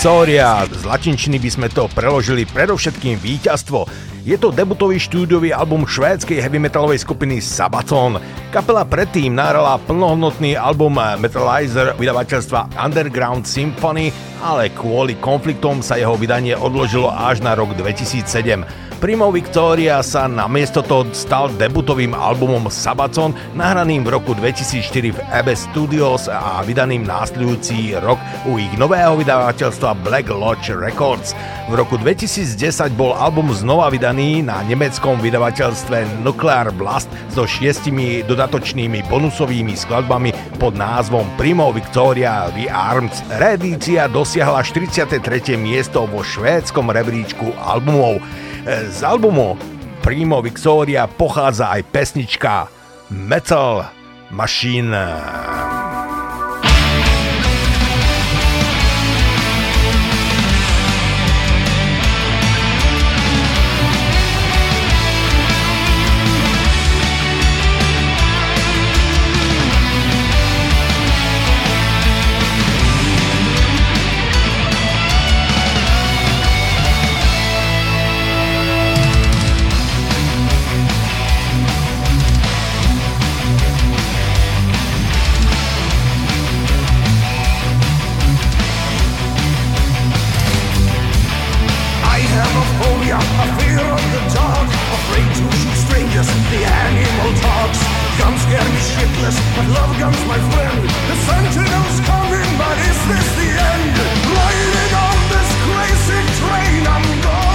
Vexoria. Z latinčiny by sme to preložili predovšetkým víťazstvo. Je to debutový štúdiový album švédskej heavy metalovej skupiny Sabaton. Kapela predtým nahrala plnohodnotný album Metalizer vydavateľstva Underground Symphony, ale kvôli konfliktom sa jeho vydanie odložilo až na rok 2007. Primo Victoria sa namiesto toho stal debutovým albumom Sabaton, nahraným v roku 2004 v Abbey Studios a vydaným následujúci rok u ich nového vydavateľstva Black Lodge Records. V roku 2010 bol album znova vydaný na nemeckom vydavateľstve Nuclear Blast so šiestimi dodatočnými bonusovými skladbami pod názvom Primo Victoria Rearmed. Reedícia dosiahla 43. miesto vo švédskom rebríčku albumov. Z albumu Primo Victoria pochádza aj pesnička Metal Machine. scared me shitless, but love guns my friend. The sentinel's coming, but is this the end? Riding on this crazy train, I'm gone.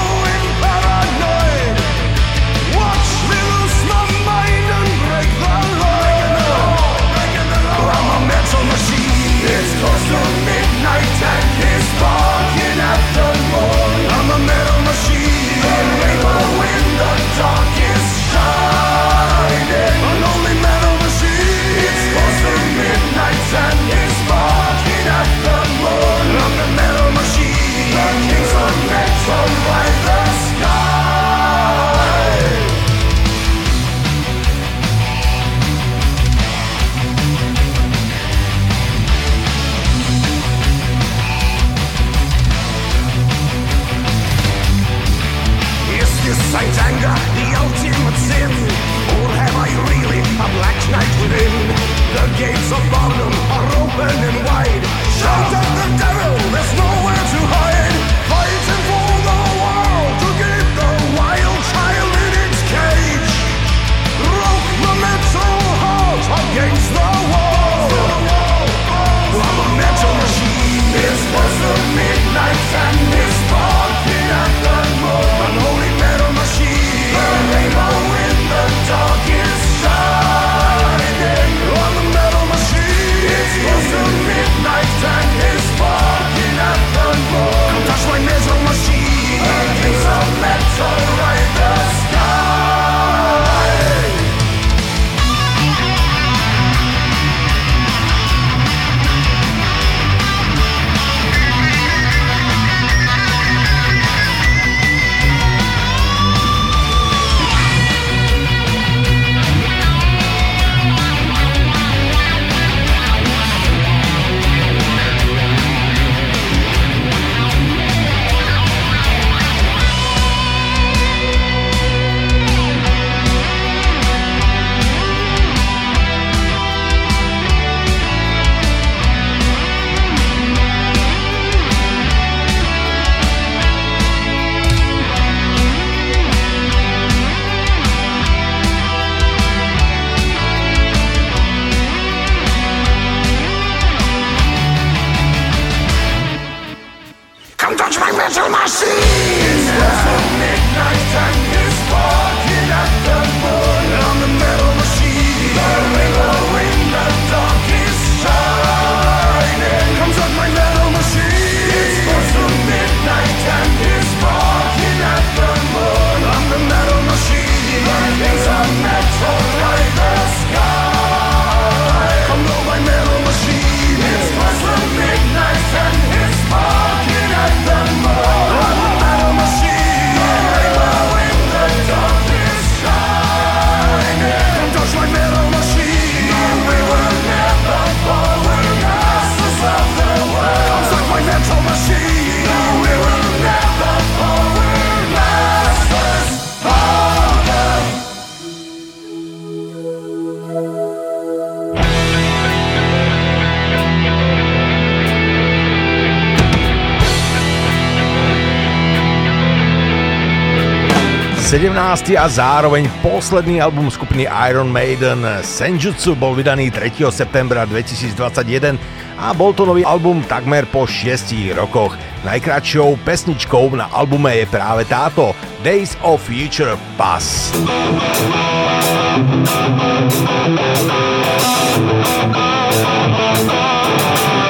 17. a zároveň posledný album skupiny Iron Maiden Senjutsu bol vydaný 3. septembra 2021 a bol to nový album takmer po 6 rokoch. Najkračšou pesničkou na albume je práve táto Days of Future Pass. To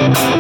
wander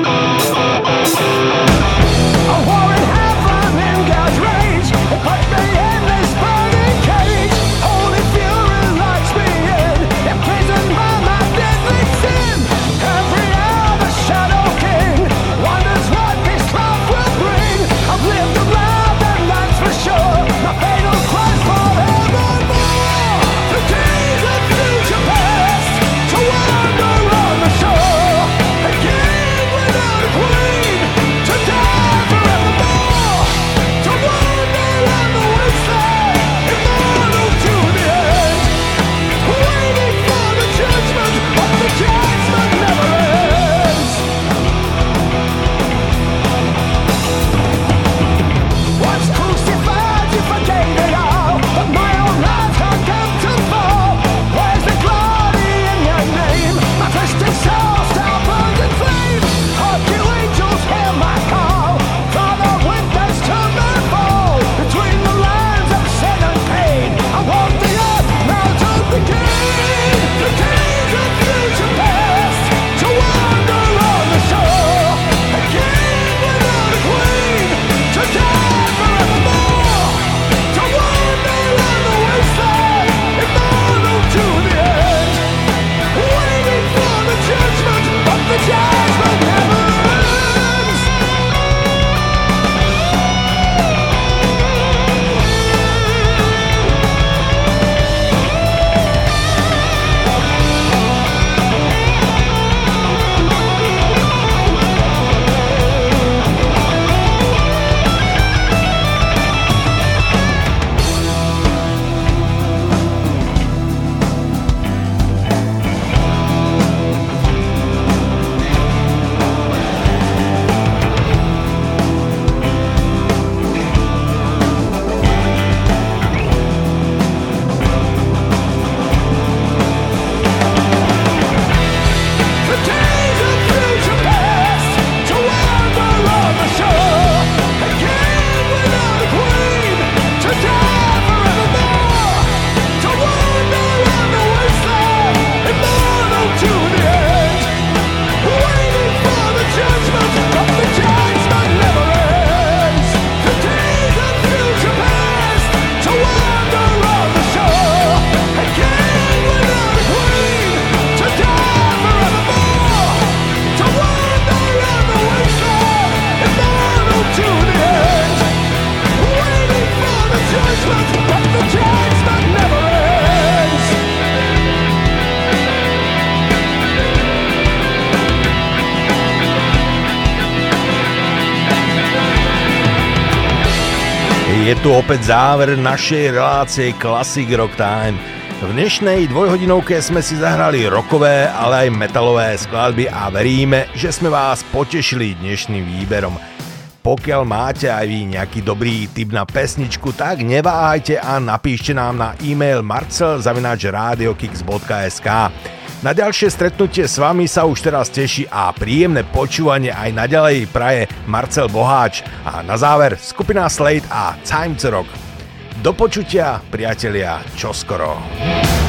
tu opäť záver našej relácie Classic Rock Time. V dnešnej dvojhodinovke sme si zahrali rokové, ale aj metalové skladby a veríme, že sme vás potešili dnešným výberom. Pokiaľ máte aj vy nejaký dobrý tip na pesničku, tak neváhajte a napíšte nám na e-mail marcel.radiokix.sk Na ďalšie stretnutie s vami sa už teraz teší a príjemné počúvanie aj naďalej praje Marcel Boháč a na záver skupina Slate a Time Rock. Do počutia, priatelia, čoskoro. Well,